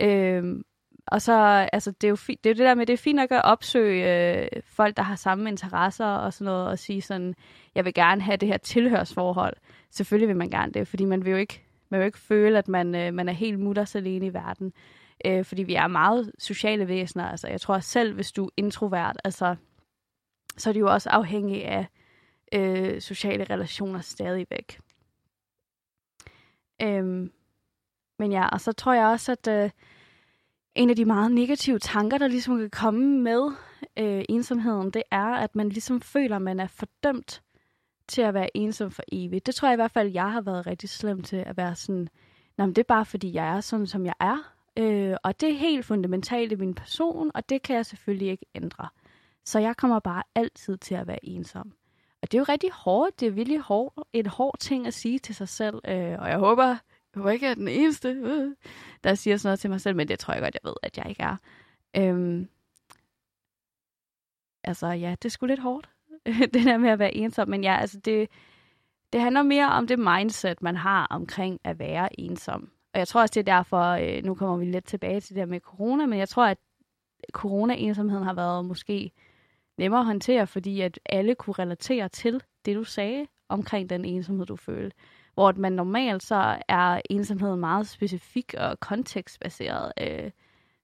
Øhm, og så, altså, det er, jo fi- det er jo det der med, det er fint nok at opsøge øh, folk, der har samme interesser og sådan noget, og sige sådan, jeg vil gerne have det her tilhørsforhold. Selvfølgelig vil man gerne det, fordi man vil jo ikke, man vil jo ikke føle, at man, øh, man er helt mutters alene i verden. Øh, fordi vi er meget sociale væsener. Altså, jeg tror selv, hvis du er introvert, altså, så er det jo også afhængig af øh, sociale relationer stadigvæk. Øhm, men ja, og så tror jeg også, at øh, en af de meget negative tanker, der ligesom kan komme med øh, ensomheden, det er, at man ligesom føler, at man er fordømt til at være ensom for evigt. Det tror jeg i hvert fald, jeg har været rigtig slem til at være sådan, Nå, men det er bare fordi, jeg er sådan, som jeg er. Øh, og det er helt fundamentalt i min person, og det kan jeg selvfølgelig ikke ændre. Så jeg kommer bare altid til at være ensom. Og det er jo rigtig hårdt. Det er virkelig hård, en hård ting at sige til sig selv. Øh, og jeg håber, jeg håber ikke, at jeg er den eneste, øh, der siger sådan noget til mig selv. Men det tror jeg godt, jeg ved, at jeg ikke er. Øhm, altså ja, det er sgu lidt hårdt. *laughs* det der med at være ensom. Men ja, altså det, det handler mere om det mindset, man har omkring at være ensom. Og jeg tror også, det er derfor, øh, nu kommer vi lidt tilbage til det der med corona, men jeg tror, at corona-ensomheden har været måske nemmere at håndtere, fordi at alle kunne relatere til det, du sagde omkring den ensomhed, du følte. Hvor at man normalt så er ensomheden meget specifik og kontekstbaseret øh,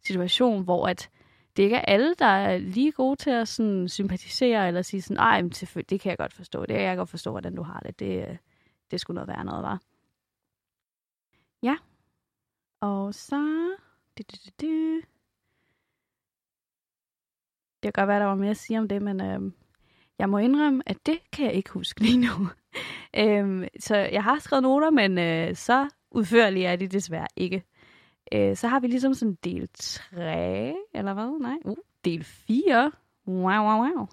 situation, hvor at det ikke er alle, der er lige gode til at sådan, sympatisere eller sige sådan, ej, men selvfølgelig, det kan jeg godt forstå. Det kan jeg godt forstå, hvordan du har det. Det, øh, det skulle noget være noget, var. Ja. Og så... Du, du, du, du. Det kan godt være, der var mere at sige om det, men øh, jeg må indrømme, at det kan jeg ikke huske lige nu. *laughs* øh, så jeg har skrevet noter, men øh, så udførlige er de desværre ikke. Øh, så har vi ligesom sådan del 3, eller hvad? Nej, uh, del 4. Wow, wow, wow.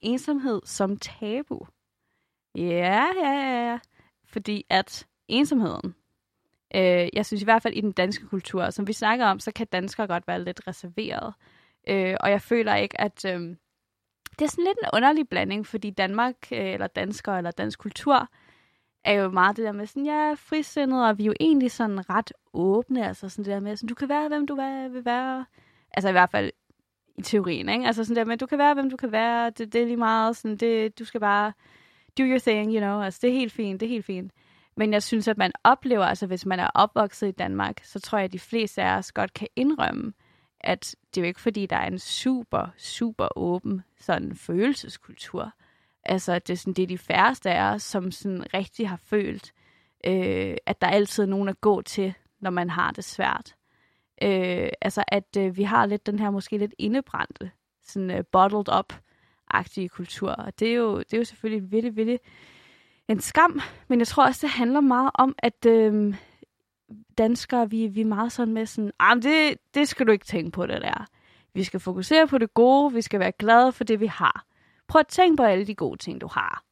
Ensomhed som tabu. Ja, ja, ja, ja. Fordi at ensomheden, øh, jeg synes i hvert fald i den danske kultur, som vi snakker om, så kan danskere godt være lidt reserveret. Øh, og jeg føler ikke, at øh, det er sådan lidt en underlig blanding, fordi Danmark, øh, eller danskere, eller dansk kultur, er jo meget det der med sådan, ja, frisindet, og vi er jo egentlig sådan ret åbne, altså sådan det der med, sådan, du kan være, hvem du vil være. Altså i hvert fald i teorien, ikke? Altså sådan der med, du kan være, hvem du kan være, det, det er lige meget, sådan, det, du skal bare do your thing, you know, altså det er helt fint, det er helt fint. Men jeg synes, at man oplever, altså hvis man er opvokset i Danmark, så tror jeg, at de fleste af os godt kan indrømme, at det er jo ikke fordi, der er en super, super åben sådan følelseskultur. Altså, det er, sådan, det er de færreste af os, som sådan rigtig har følt, øh, at der altid er nogen at gå til, når man har det svært. Øh, altså, at øh, vi har lidt den her måske lidt indebrændte, sådan øh, bottled up-agtige kultur. Og det er jo, det er jo selvfølgelig vildt, vildt en skam, men jeg tror også, det handler meget om, at øh, danskere, vi, vi er meget sådan med sådan, ah, det, det skal du ikke tænke på, det der. Vi skal fokusere på det gode, vi skal være glade for det, vi har. Prøv at tænke på alle de gode ting, du har.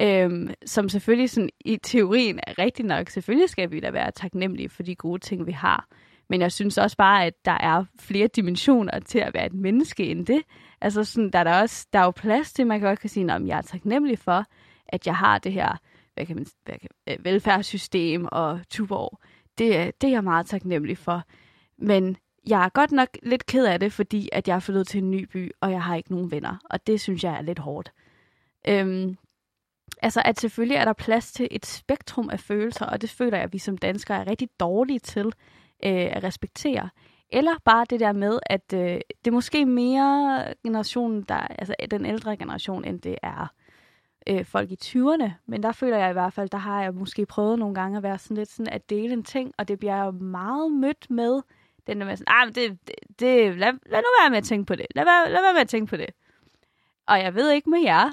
Øhm, som selvfølgelig sådan, i teorien er rigtigt nok. Selvfølgelig skal vi da være taknemmelige for de gode ting, vi har. Men jeg synes også bare, at der er flere dimensioner til at være et menneske end det. Altså sådan, der er der også der er jo plads til, at man godt kan sige, at jeg er taknemmelig for, at jeg har det her hvad kan man, hvad kan, øh, velfærdssystem og Tuborg. Det, øh, det er jeg meget taknemmelig for. Men jeg er godt nok lidt ked af det, fordi at jeg er flyttet til en ny by, og jeg har ikke nogen venner. Og det synes jeg er lidt hårdt. Øhm, altså, at selvfølgelig er der plads til et spektrum af følelser, og det føler jeg, at vi som danskere er rigtig dårlige til øh, at respektere. Eller bare det der med, at øh, det er måske mere generationen, der, altså den ældre generation, end det er øh, folk i 20'erne. Men der føler jeg i hvert fald, der har jeg måske prøvet nogle gange at være sådan lidt sådan at dele en ting, og det bliver jo meget mødt med den der med sådan, ah, men det, det, det lad, lad nu være med at tænke på det. Lad, være, lad være med at tænke på det. Og jeg ved ikke med jer,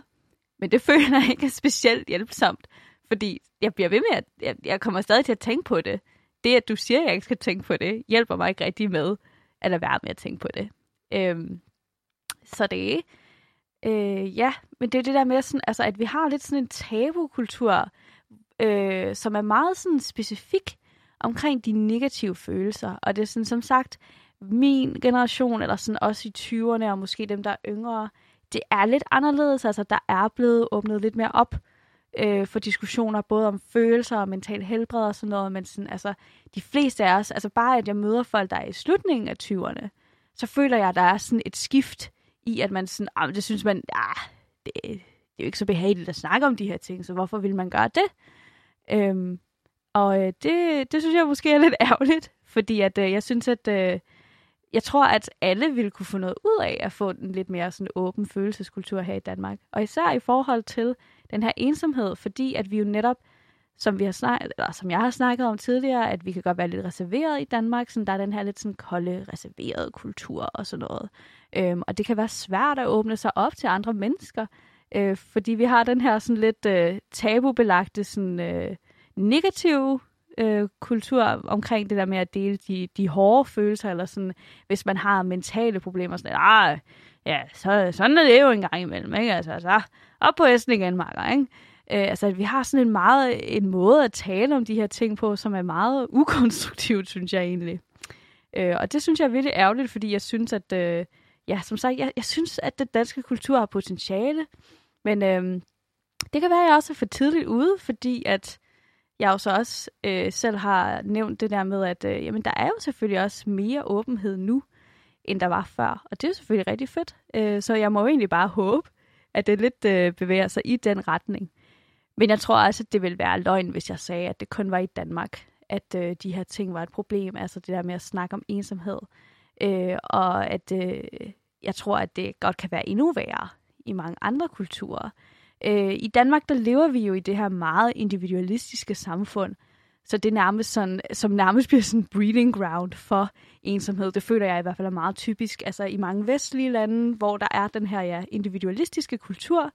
men det *laughs* føler jeg ikke er specielt hjælpsomt. Fordi jeg bliver ved med at, jeg, jeg kommer stadig til at tænke på det. Det, at du siger, at jeg ikke skal tænke på det, hjælper mig ikke rigtig med at lade være med at tænke på det. Øhm, så det øh, ja, men det er det der med, sådan, altså, at vi har lidt sådan en tabukultur, øh, som er meget sådan specifik omkring de negative følelser. Og det er sådan, som sagt, min generation, eller sådan også i 20'erne, og måske dem, der er yngre, det er lidt anderledes. Altså, der er blevet åbnet lidt mere op øh, for diskussioner, både om følelser og mental helbred og sådan noget, men sådan, altså, de fleste af os, altså bare at jeg møder folk, der er i slutningen af 20'erne, så føler jeg, at der er sådan et skift i, at man sådan, ah, det synes man, ah, det, det er jo ikke så behageligt at snakke om de her ting, så hvorfor vil man gøre det? Øhm, og øh, det, det synes jeg måske er lidt *laughs* ærgerligt, fordi at, øh, jeg synes, at øh, jeg tror, at alle ville kunne få noget ud af at få en lidt mere sådan åben følelseskultur her i Danmark. Og især i forhold til den her ensomhed, fordi at vi jo netop, som, vi har snakket, eller som jeg har snakket om tidligere, at vi kan godt være lidt reserveret i Danmark, så der er den her lidt sådan kolde, reserverede kultur og sådan noget. Øhm, og det kan være svært at åbne sig op til andre mennesker, øh, fordi vi har den her sådan lidt øh, tabubelagte sådan, øh, negative øh, kultur omkring det der med at dele de, de hårde følelser, eller sådan, hvis man har mentale problemer, sådan, ah, ja, så, sådan er det jo en gang imellem, ikke? Altså, så op på hesten igen, Marker, ikke? Øh, altså, at vi har sådan en meget en måde at tale om de her ting på, som er meget ukonstruktivt, *laughs* synes jeg egentlig. Øh, og det synes jeg er virkelig ærgerligt, fordi jeg synes, at øh, ja, som sagt, jeg, jeg synes, at den danske kultur har potentiale, men øh, det kan være, at jeg også er for tidligt ude, fordi at jeg jo så også øh, selv har nævnt det der med, at øh, jamen, der er jo selvfølgelig også mere åbenhed nu, end der var før. Og det er jo selvfølgelig rigtig fedt. Øh, så jeg må jo egentlig bare håbe, at det lidt øh, bevæger sig i den retning. Men jeg tror også, at det ville være løgn, hvis jeg sagde, at det kun var i Danmark, at øh, de her ting var et problem. Altså det der med at snakke om ensomhed. Øh, og at øh, jeg tror, at det godt kan være endnu værre i mange andre kulturer. Øh, I Danmark, der lever vi jo i det her meget individualistiske samfund, så det er nærmest sådan, som nærmest bliver sådan breeding ground for ensomhed. Det føler jeg i hvert fald er meget typisk. Altså i mange vestlige lande, hvor der er den her ja, individualistiske kultur,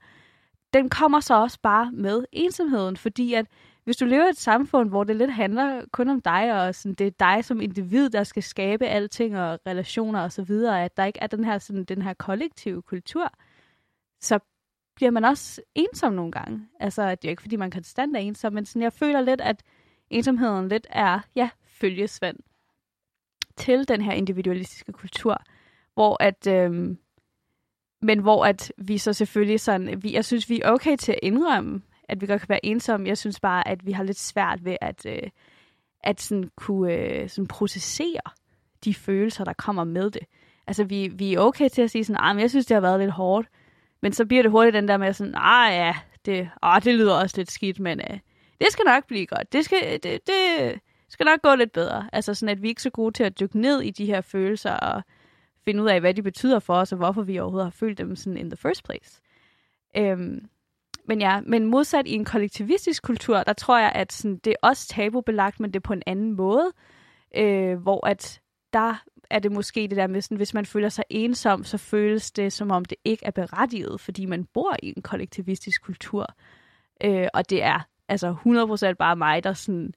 den kommer så også bare med ensomheden, fordi at hvis du lever i et samfund, hvor det lidt handler kun om dig, og sådan, det er dig som individ, der skal skabe alting og relationer og så videre, at der ikke er den her, sådan, den her kollektive kultur, så bliver man også ensom nogle gange. Altså, det er jo ikke, fordi man konstant er ensom, men sådan, jeg føler lidt, at ensomheden lidt er, ja, følgesvend til den her individualistiske kultur, hvor at, øhm, men hvor at vi så selvfølgelig sådan, vi, jeg synes, vi er okay til at indrømme, at vi godt kan være ensomme. Jeg synes bare, at vi har lidt svært ved at, øh, at sådan kunne øh, sådan processere de følelser, der kommer med det. Altså, vi, vi er okay til at sige sådan, ah, men jeg synes, det har været lidt hårdt. Men så bliver det hurtigt den der med sådan, ah ja, det, ah, det lyder også lidt skidt, men øh, det skal nok blive godt. Det skal, det, det skal nok gå lidt bedre. Altså sådan, at vi er ikke så gode til at dykke ned i de her følelser og finde ud af, hvad de betyder for os, og hvorfor vi overhovedet har følt dem sådan in the first place. Øhm, men ja, men modsat i en kollektivistisk kultur, der tror jeg, at sådan, det er også tabubelagt, men det er på en anden måde, øh, hvor at der er det måske det der med, sådan, hvis man føler sig ensom, så føles det som om det ikke er berettiget, fordi man bor i en kollektivistisk kultur. Øh, og det er altså 100% bare mig, der sådan,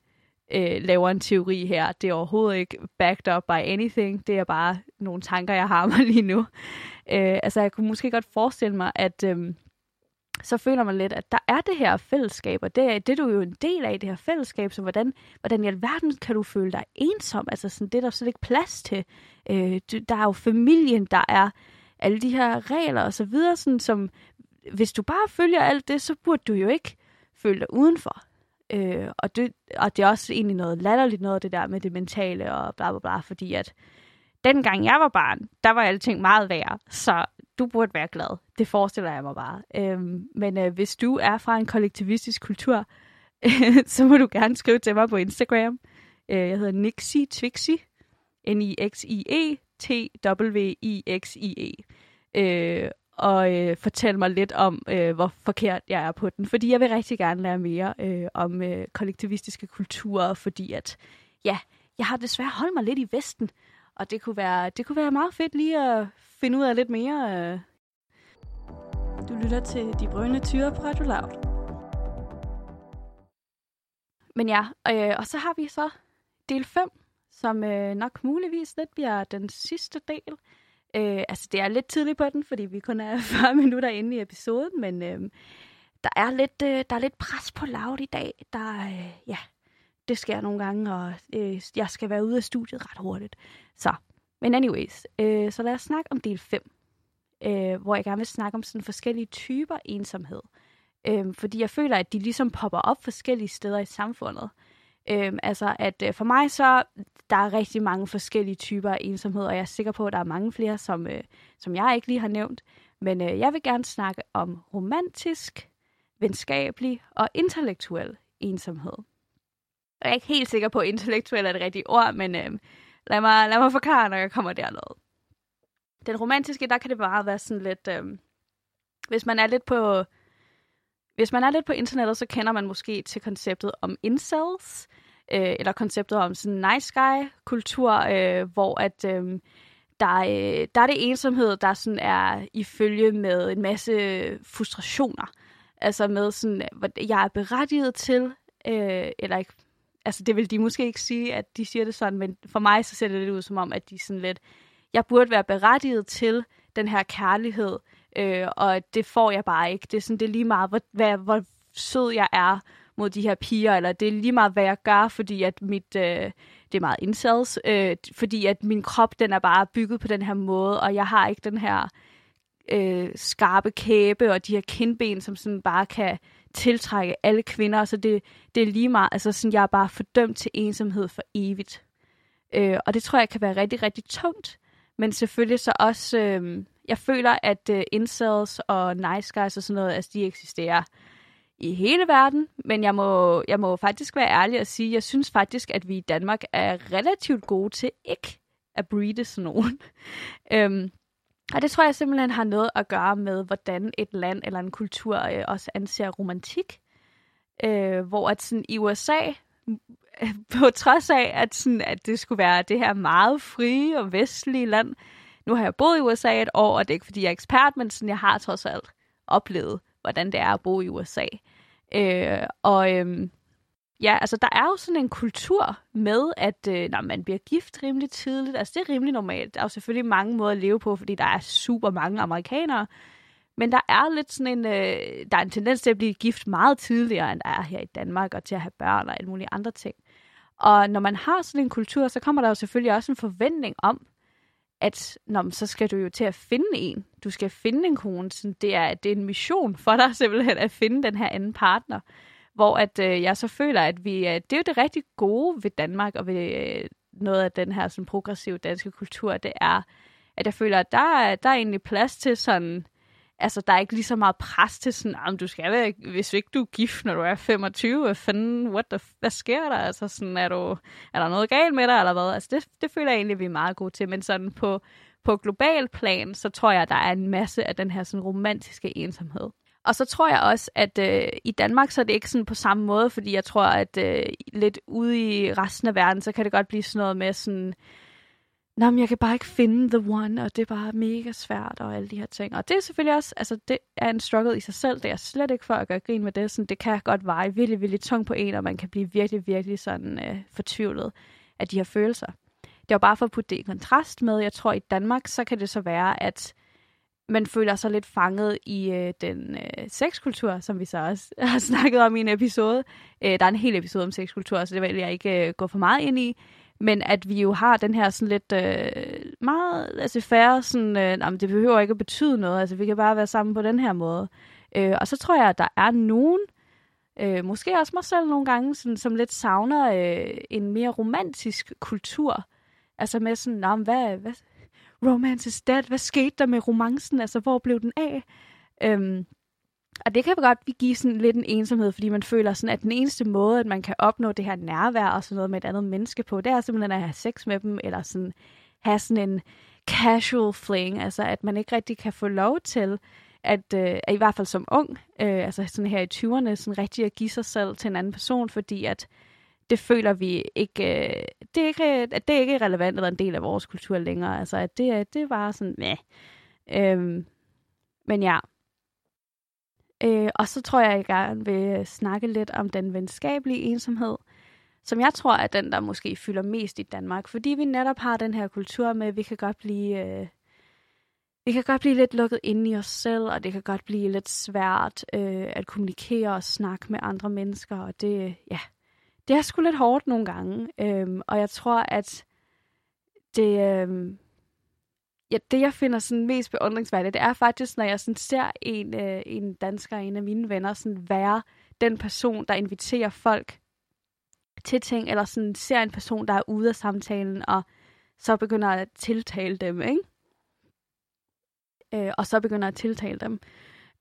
øh, laver en teori her. Det er overhovedet ikke backed up by anything. Det er bare nogle tanker, jeg har *laughs* mig lige nu. Øh, altså, jeg kunne måske godt forestille mig, at øh, så føler man lidt, at der er det her fællesskab, og det er, det er du jo en del af, det her fællesskab, så hvordan, hvordan i alverden kan du føle dig ensom? Altså, sådan, det er der slet ikke plads til. Øh, du, der er jo familien, der er alle de her regler og så videre, sådan, som hvis du bare følger alt det, så burde du jo ikke føle dig udenfor. Øh, og, det, og det er også egentlig noget latterligt noget, det der med det mentale og bla bla bla, fordi at dengang jeg var barn, der var alting meget værre, så du burde være glad. Det forestiller jeg mig bare. Øh, men øh, hvis du er fra en kollektivistisk kultur, *laughs* så må du gerne skrive til mig på Instagram. Øh, jeg hedder Nixie Twixie. N-I-X-I-E T-W-I-X-I-E. Øh, og øh, fortælle mig lidt om, øh, hvor forkert jeg er på den. Fordi jeg vil rigtig gerne lære mere øh, om øh, kollektivistiske kulturer, fordi at, ja, jeg har desværre holdt mig lidt i Vesten, og det kunne være, det kunne være meget fedt lige at finde ud af lidt mere. Øh. Du lytter til De Brønde Tyre på Radio Loud. Men ja, øh, og så har vi så del 5, som øh, nok muligvis lidt bliver den sidste del. Øh, altså, det er lidt tidligt på den, fordi vi kun er *laughs* 40 minutter inde i episoden, men øh, der, er lidt, øh, der er lidt pres på lavet i dag. Der, øh, ja, det sker nogle gange, og øh, jeg skal være ude af studiet ret hurtigt. Så, men anyways, øh, så lad os snakke om del 5, øh, hvor jeg gerne vil snakke om sådan forskellige typer ensomhed. Øh, fordi jeg føler, at de ligesom popper op forskellige steder i samfundet. Øhm, altså, at øh, for mig så, der er rigtig mange forskellige typer af ensomhed, og jeg er sikker på, at der er mange flere, som, øh, som jeg ikke lige har nævnt. Men øh, jeg vil gerne snakke om romantisk, venskabelig og intellektuel ensomhed. Jeg er ikke helt sikker på, at intellektuel er det rigtige ord, men øh, lad, mig, lad mig forklare, når jeg kommer dernede. Den romantiske, der kan det bare være sådan lidt... Øh, hvis man er lidt på hvis man er lidt på internettet, så kender man måske til konceptet om incels, øh, eller konceptet om sådan nice guy-kultur, øh, hvor at øh, der, øh, der er det ensomhed, der sådan er i følge med en masse frustrationer. Altså med sådan, hvad jeg er berettiget til, øh, eller ikke, altså det vil de måske ikke sige, at de siger det sådan, men for mig så ser det lidt ud som om, at de sådan lidt, jeg burde være berettiget til den her kærlighed, øh, og det får jeg bare ikke. Det er, sådan, det er lige meget, hvor, hvad, hvor sød jeg er mod de her piger, eller det er lige meget, hvad jeg gør, fordi at mit, øh, det er meget indsats, øh, fordi at min krop, den er bare bygget på den her måde, og jeg har ikke den her øh, skarpe kæbe og de her kindben, som sådan bare kan tiltrække alle kvinder, så det, det er lige meget, altså sådan, jeg er bare fordømt til ensomhed for evigt. Øh, og det tror jeg kan være rigtig, rigtig tungt, men selvfølgelig så også, øh, jeg føler, at uh, incels og nice guys og sådan noget, altså de eksisterer i hele verden, men jeg må, jeg må faktisk være ærlig og sige, jeg synes faktisk, at vi i Danmark er relativt gode til ikke at breede sådan nogen. *laughs* øhm, og det tror jeg simpelthen har noget at gøre med, hvordan et land eller en kultur øh, også anser romantik. Øh, hvor at sådan i USA, *laughs* på trods af, at, sådan, at det skulle være det her meget frie og vestlige land, nu har jeg boet i USA et år, og det er ikke fordi, jeg er ekspert, men sådan, jeg har trods alt oplevet, hvordan det er at bo i USA. Øh, og øhm, ja, altså der er jo sådan en kultur med, at øh, når man bliver gift rimelig tidligt. Altså det er rimelig normalt. Der er jo selvfølgelig mange måder at leve på, fordi der er super mange amerikanere. Men der er lidt sådan en, øh, der er en tendens til at blive gift meget tidligere, end der er her i Danmark, og til at have børn og alle mulige andre ting. Og når man har sådan en kultur, så kommer der jo selvfølgelig også en forventning om, at nå, så skal du jo til at finde en. Du skal finde en kone. Sådan, det, er, det er en mission for dig *laughs* simpelthen at finde den her anden partner. Hvor at øh, jeg så føler, at vi, øh, det er jo det rigtig gode ved Danmark og ved øh, noget af den her sådan, progressive danske kultur, det er, at jeg føler, at der der er egentlig plads til sådan, altså der er ikke lige så meget pres til sådan, om du skal være, hvis ikke du er gift, når du er 25, hvad fanden, what the, hvad sker der? Altså sådan, er, du, er der noget galt med dig, eller hvad? Altså det, det føler jeg egentlig, vi er meget gode til, men sådan på, på global plan, så tror jeg, der er en masse af den her sådan romantiske ensomhed. Og så tror jeg også, at øh, i Danmark så er det ikke sådan på samme måde, fordi jeg tror, at øh, lidt ude i resten af verden, så kan det godt blive sådan noget med sådan, Nå, men jeg kan bare ikke finde the one, og det er bare mega svært, og alle de her ting. Og det er selvfølgelig også, altså det er en struggle i sig selv, det er slet ikke for at gøre grin med det. Sådan, det kan godt veje virkelig, virkelig tung på en, og man kan blive virkelig, virkelig sådan øh, fortvivlet af de her følelser. Det var bare for at putte det i kontrast med, jeg tror i Danmark, så kan det så være, at man føler sig lidt fanget i øh, den øh, sexkultur, som vi så også *laughs* har snakket om i en episode. Øh, der er en hel episode om sexkultur, så det vil jeg ikke øh, gå for meget ind i. Men at vi jo har den her sådan lidt øh, meget altså færre sådan, øh, jamen, det behøver ikke at betyde noget, altså vi kan bare være sammen på den her måde. Øh, og så tror jeg, at der er nogen, øh, måske også mig selv nogle gange, sådan, som lidt savner øh, en mere romantisk kultur. Altså med sådan, nah, hvad, hvad, romance is dead, hvad skete der med romancen, altså hvor blev den af? Øhm, og det kan godt give sådan lidt en ensomhed, fordi man føler sådan, at den eneste måde, at man kan opnå det her nærvær og sådan noget med et andet menneske på, det er simpelthen at have sex med dem, eller sådan have sådan en casual fling, altså at man ikke rigtig kan få lov til, at, øh, at i hvert fald som ung, øh, altså sådan her i 20'erne, sådan rigtig at give sig selv til en anden person, fordi at det føler vi ikke, øh, det er ikke, at det er ikke relevant eller en del af vores kultur længere, altså at det, det er bare sådan, meh. Øhm, men ja, Øh, og så tror jeg, at jeg gerne vil øh, snakke lidt om den venskabelige ensomhed, som jeg tror er den, der måske fylder mest i Danmark, fordi vi netop har den her kultur med, at vi kan godt blive, øh, vi kan godt blive lidt lukket inde i os selv, og det kan godt blive lidt svært øh, at kommunikere og snakke med andre mennesker, og det, ja, det er sgu lidt hårdt nogle gange, øh, og jeg tror, at det, øh, ja, det, jeg finder sådan mest beundringsværdigt, det er faktisk, når jeg sådan ser en, øh, en dansker, en af mine venner, sådan være den person, der inviterer folk til ting, eller sådan ser en person, der er ude af samtalen, og så begynder at tiltale dem, ikke? Øh, og så begynder at tiltale dem.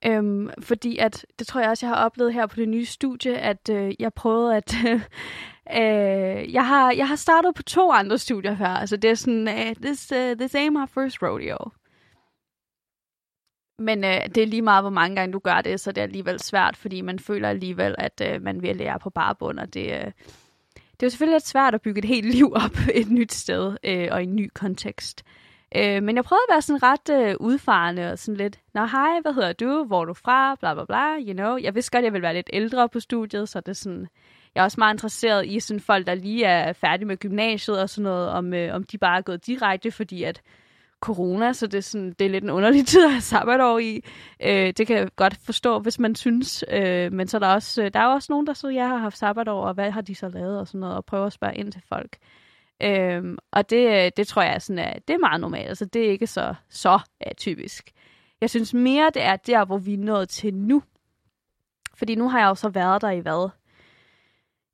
Øhm, fordi at, det tror jeg også, jeg har oplevet her på det nye studie, at øh, jeg prøvede at, øh, *laughs* Øh, jeg, har, jeg har startet på to andre studier før, altså det er sådan, uh, this, uh, this ain't my first rodeo. Men øh, det er lige meget, hvor mange gange du gør det, så det er alligevel svært, fordi man føler alligevel, at øh, man vil lære på barbund, og det, øh, det er jo selvfølgelig lidt svært at bygge et helt *laughs* liv op et nyt sted øh, og i en ny kontekst. Øh, men jeg prøvede at være sådan ret øh, udfarende og sådan lidt, Nå hej, hvad hedder du, hvor er du fra, bla bla bla, you know. Jeg vidste godt, at jeg ville være lidt ældre på studiet, så det er sådan, jeg er også meget interesseret i sådan folk, der lige er færdige med gymnasiet og sådan noget, om, øh, om de bare er gået direkte, fordi at corona, så det er, sådan, det er lidt en underlig *laughs* tid at have sabbatår i. Øh, det kan jeg godt forstå, hvis man synes. Øh, men så er der også, øh, der er også nogen, der så, jeg har haft sabbatår, og hvad har de så lavet og sådan noget, og prøver at spørge ind til folk. Øhm, og det, øh, det tror jeg sådan er, det er meget normalt, altså det er ikke så, så atypisk. Jeg synes mere, det er der, hvor vi er nået til nu. Fordi nu har jeg jo så været der i hvad?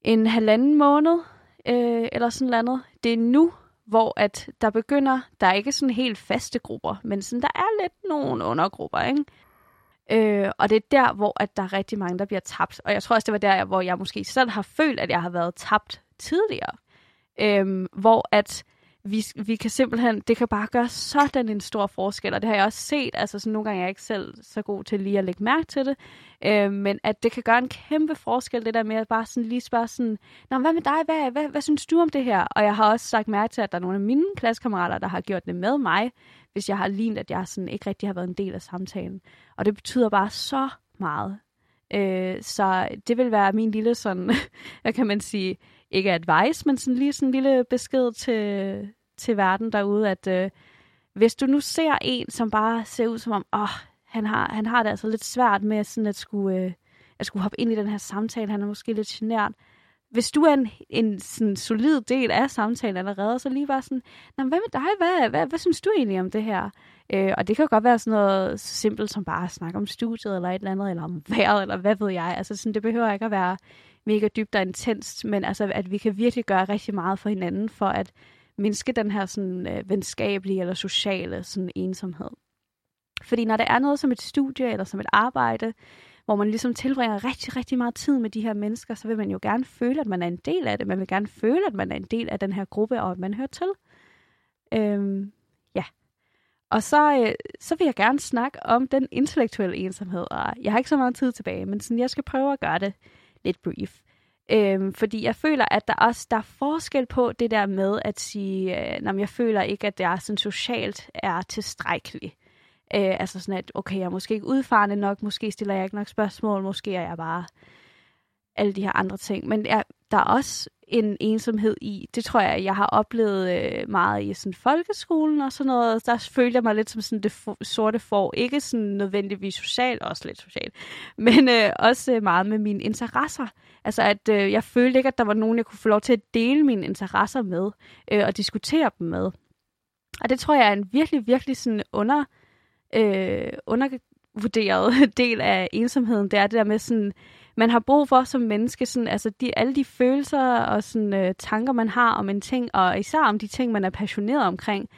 En halvanden måned, øh, eller sådan noget. Det er nu, hvor at der begynder, der er ikke sådan helt faste grupper, men sådan, der er lidt nogle undergrupper, ikke? Øh, og det er der, hvor at der er rigtig mange, der bliver tabt. Og jeg tror også, det var der, hvor jeg måske selv har følt, at jeg har været tabt tidligere Øh, hvor at vi, vi kan simpelthen, det kan bare gøre sådan en stor forskel, og det har jeg også set, altså sådan nogle gange er jeg ikke selv så god til lige at lægge mærke til det, øh, men at det kan gøre en kæmpe forskel, det der med at bare sådan lige spørge sådan, Nå, hvad med dig, hvad, hvad, hvad synes du om det her? Og jeg har også sagt mærke til, at der er nogle af mine klassekammerater, der har gjort det med mig, hvis jeg har lignet, at jeg sådan ikke rigtig har været en del af samtalen. Og det betyder bare så meget. Øh, så det vil være min lille sådan, *laughs* hvad kan man sige, ikke advice, men sådan lige sådan en lille besked til, til verden derude, at øh, hvis du nu ser en, som bare ser ud som om, åh, han har, han har det altså lidt svært med sådan at skulle, øh, at skulle hoppe ind i den her samtale, han er måske lidt genert, hvis du er en, en sådan solid del af samtalen allerede, så lige bare sådan, Nå, hvad med dig? Hvad, hvad, hvad synes du egentlig om det her? Øh, og det kan jo godt være sådan noget så simpelt som bare at snakke om studiet eller et eller andet, eller om vejret, eller hvad ved jeg. Altså sådan, det behøver ikke at være mega dybt og intenst, men altså, at vi kan virkelig gøre rigtig meget for hinanden, for at mindske den her sådan, øh, venskabelige eller sociale sådan, ensomhed. Fordi når der er noget som et studie eller som et arbejde, hvor man ligesom tilbringer rigtig, rigtig meget tid med de her mennesker, så vil man jo gerne føle, at man er en del af det. Man vil gerne føle, at man er en del af den her gruppe, og at man hører til. Øhm, ja. Og så, øh, så vil jeg gerne snakke om den intellektuelle ensomhed. Og jeg har ikke så meget tid tilbage, men sådan, jeg skal prøve at gøre det lidt brief. Øhm, fordi jeg føler, at der også der er forskel på det der med at sige, øh, jeg føler ikke, at det er sådan socialt er tilstrækkeligt. Øh, altså sådan, at okay, jeg er måske ikke udfarende nok, måske stiller jeg ikke nok spørgsmål, måske er jeg bare alle de her andre ting. Men jeg, der er også en ensomhed i, det tror jeg, jeg har oplevet øh, meget i sådan folkeskolen og sådan noget. Der følte jeg mig lidt som sådan det sorte får. Ikke sådan nødvendigvis socialt, også lidt socialt, *laughs* men øh, også øh, meget med mine interesser. Altså at øh, jeg følte ikke, at der var nogen, jeg kunne få lov til at dele mine interesser med øh, og diskutere dem med. Og det tror jeg er en virkelig, virkelig sådan under øh, undervurderet *laughs* del af ensomheden, det er det der med sådan, man har brug for som menneske, sådan, altså de, alle de følelser og sådan, øh, tanker, man har om en ting, og især om de ting, man er passioneret omkring,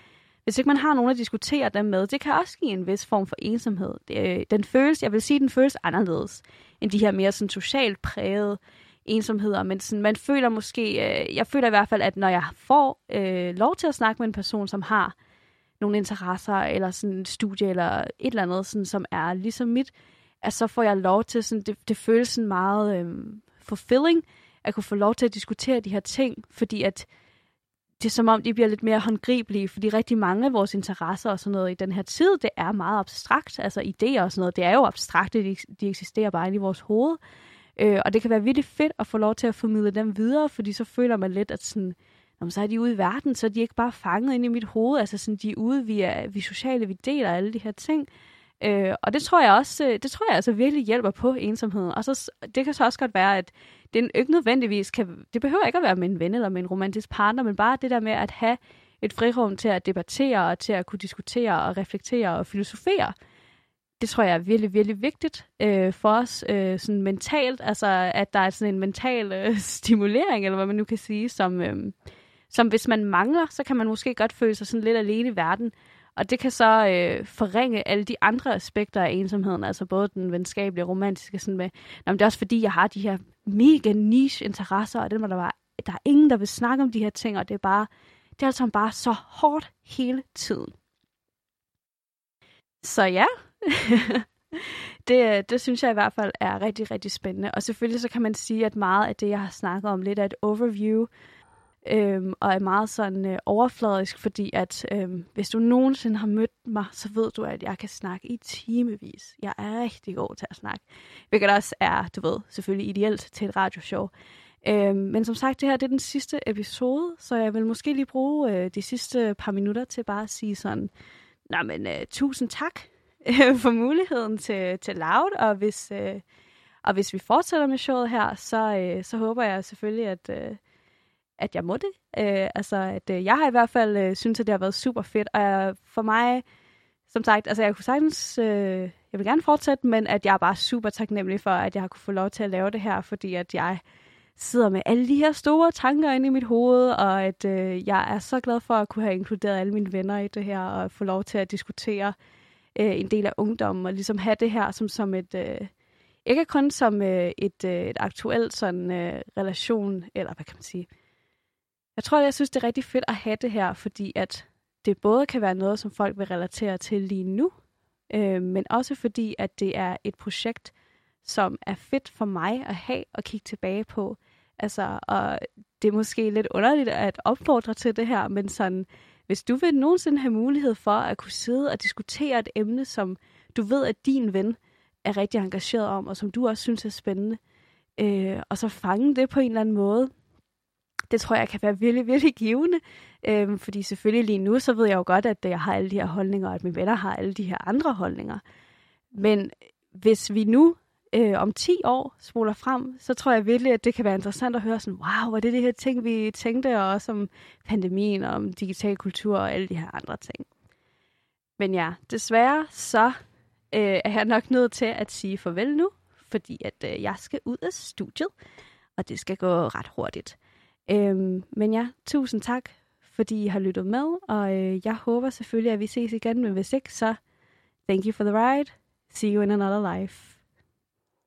hvis ikke man har nogen at diskutere dem med, det kan også give en vis form for ensomhed. Det, øh, den føles, jeg vil sige, den føles anderledes end de her mere sådan, socialt prægede ensomheder, men sådan, man føler måske, øh, jeg føler i hvert fald, at når jeg får øh, lov til at snakke med en person, som har nogle interesser, eller sådan en studie, eller et eller andet, sådan, som er ligesom mit, at så får jeg lov til, sådan, det, det føles sådan meget øhm, fulfilling, at kunne få lov til at diskutere de her ting, fordi at det er som om, de bliver lidt mere håndgribelige, fordi rigtig mange af vores interesser og sådan noget i den her tid, det er meget abstrakt, altså idéer og sådan noget, det er jo abstrakt, de, de eksisterer bare inde i vores hoved, øh, og det kan være virkelig fedt at få lov til at formidle dem videre, fordi så føler man lidt, at sådan, Jamen, så er de ude i verden, så er de ikke bare fanget inde i mit hoved. Altså sådan, de er ude, vi er, vi er sociale, vi deler alle de her ting. Øh, og det tror jeg også, øh, det tror jeg altså virkelig hjælper på ensomheden. Og så, det kan så også godt være, at det ikke nødvendigvis kan, det behøver ikke at være med en ven eller med en romantisk partner, men bare det der med at have et frirum til at debattere og til at kunne diskutere og reflektere og filosofere. Det tror jeg er virkelig, virkelig vigtigt øh, for os øh, sådan mentalt, altså at der er sådan en mental øh, *laughs* stimulering, eller hvad man nu kan sige, som, øh, som hvis man mangler, så kan man måske godt føle sig sådan lidt alene i verden. Og det kan så øh, forringe alle de andre aspekter af ensomheden, altså både den venskabelige og romantiske, sådan med, Nå, men det er også fordi, jeg har de her mega niche interesser, og det må der være, der er ingen, der vil snakke om de her ting, og det er bare, det er altså bare så hårdt hele tiden. Så ja, *laughs* det, øh, det synes jeg i hvert fald er rigtig, rigtig spændende. Og selvfølgelig så kan man sige, at meget af det, jeg har snakket om, lidt af et overview, øhm, og er meget sådan øh, overfladisk, fordi at øhm, hvis du nogensinde har mødt mig, så ved du, at jeg kan snakke i timevis. Jeg er rigtig god til at snakke, hvilket også er, du ved, selvfølgelig ideelt til et radioshow. Øhm, men som sagt, det her det er den sidste episode, så jeg vil måske lige bruge øh, de sidste par minutter til bare at sige sådan, nej men øh, tusind tak øh, *laughs* for muligheden til, til Loud, og hvis, øh, og hvis vi fortsætter med showet her, så, øh, så håber jeg selvfølgelig, at, øh, at jeg må det. Øh, altså, at øh, jeg har i hvert fald øh, synes, at det har været super fedt. Og jeg, for mig, som sagt, altså jeg kunne sagtens, øh, jeg vil gerne fortsætte, men at jeg er bare super taknemmelig for, at jeg har kunne få lov til at lave det her, fordi at jeg sidder med alle de her store tanker inde i mit hoved, og at øh, jeg er så glad for at kunne have inkluderet alle mine venner i det her, og få lov til at diskutere øh, en del af ungdommen, og ligesom have det her som, som et... Øh, ikke kun som øh, et, øh, et aktuelt sådan øh, relation, eller hvad kan man sige, jeg tror, jeg synes, det er rigtig fedt at have det her, fordi at det både kan være noget, som folk vil relatere til lige nu, øh, men også fordi, at det er et projekt, som er fedt for mig at have og kigge tilbage på. Altså, og det er måske lidt underligt at opfordre til det her, men sådan, hvis du vil nogensinde have mulighed for at kunne sidde og diskutere et emne, som du ved, at din ven er rigtig engageret om, og som du også synes er spændende, øh, og så fange det på en eller anden måde, det tror jeg kan være virkelig, virkelig givende. Øhm, fordi selvfølgelig lige nu, så ved jeg jo godt, at jeg har alle de her holdninger, og at mine venner har alle de her andre holdninger. Men hvis vi nu øh, om 10 år spoler frem, så tror jeg virkelig, at det kan være interessant at høre sådan, wow, var det det her ting, vi tænkte, og også om pandemien, og om digital kultur og alle de her andre ting. Men ja, desværre så øh, er jeg nok nødt til at sige farvel nu, fordi at øh, jeg skal ud af studiet, og det skal gå ret hurtigt. Øhm, men ja, tusind tak, fordi I har lyttet med, og øh, jeg håber selvfølgelig, at vi ses igen, men hvis ikke, så thank you for the ride. See you in another life.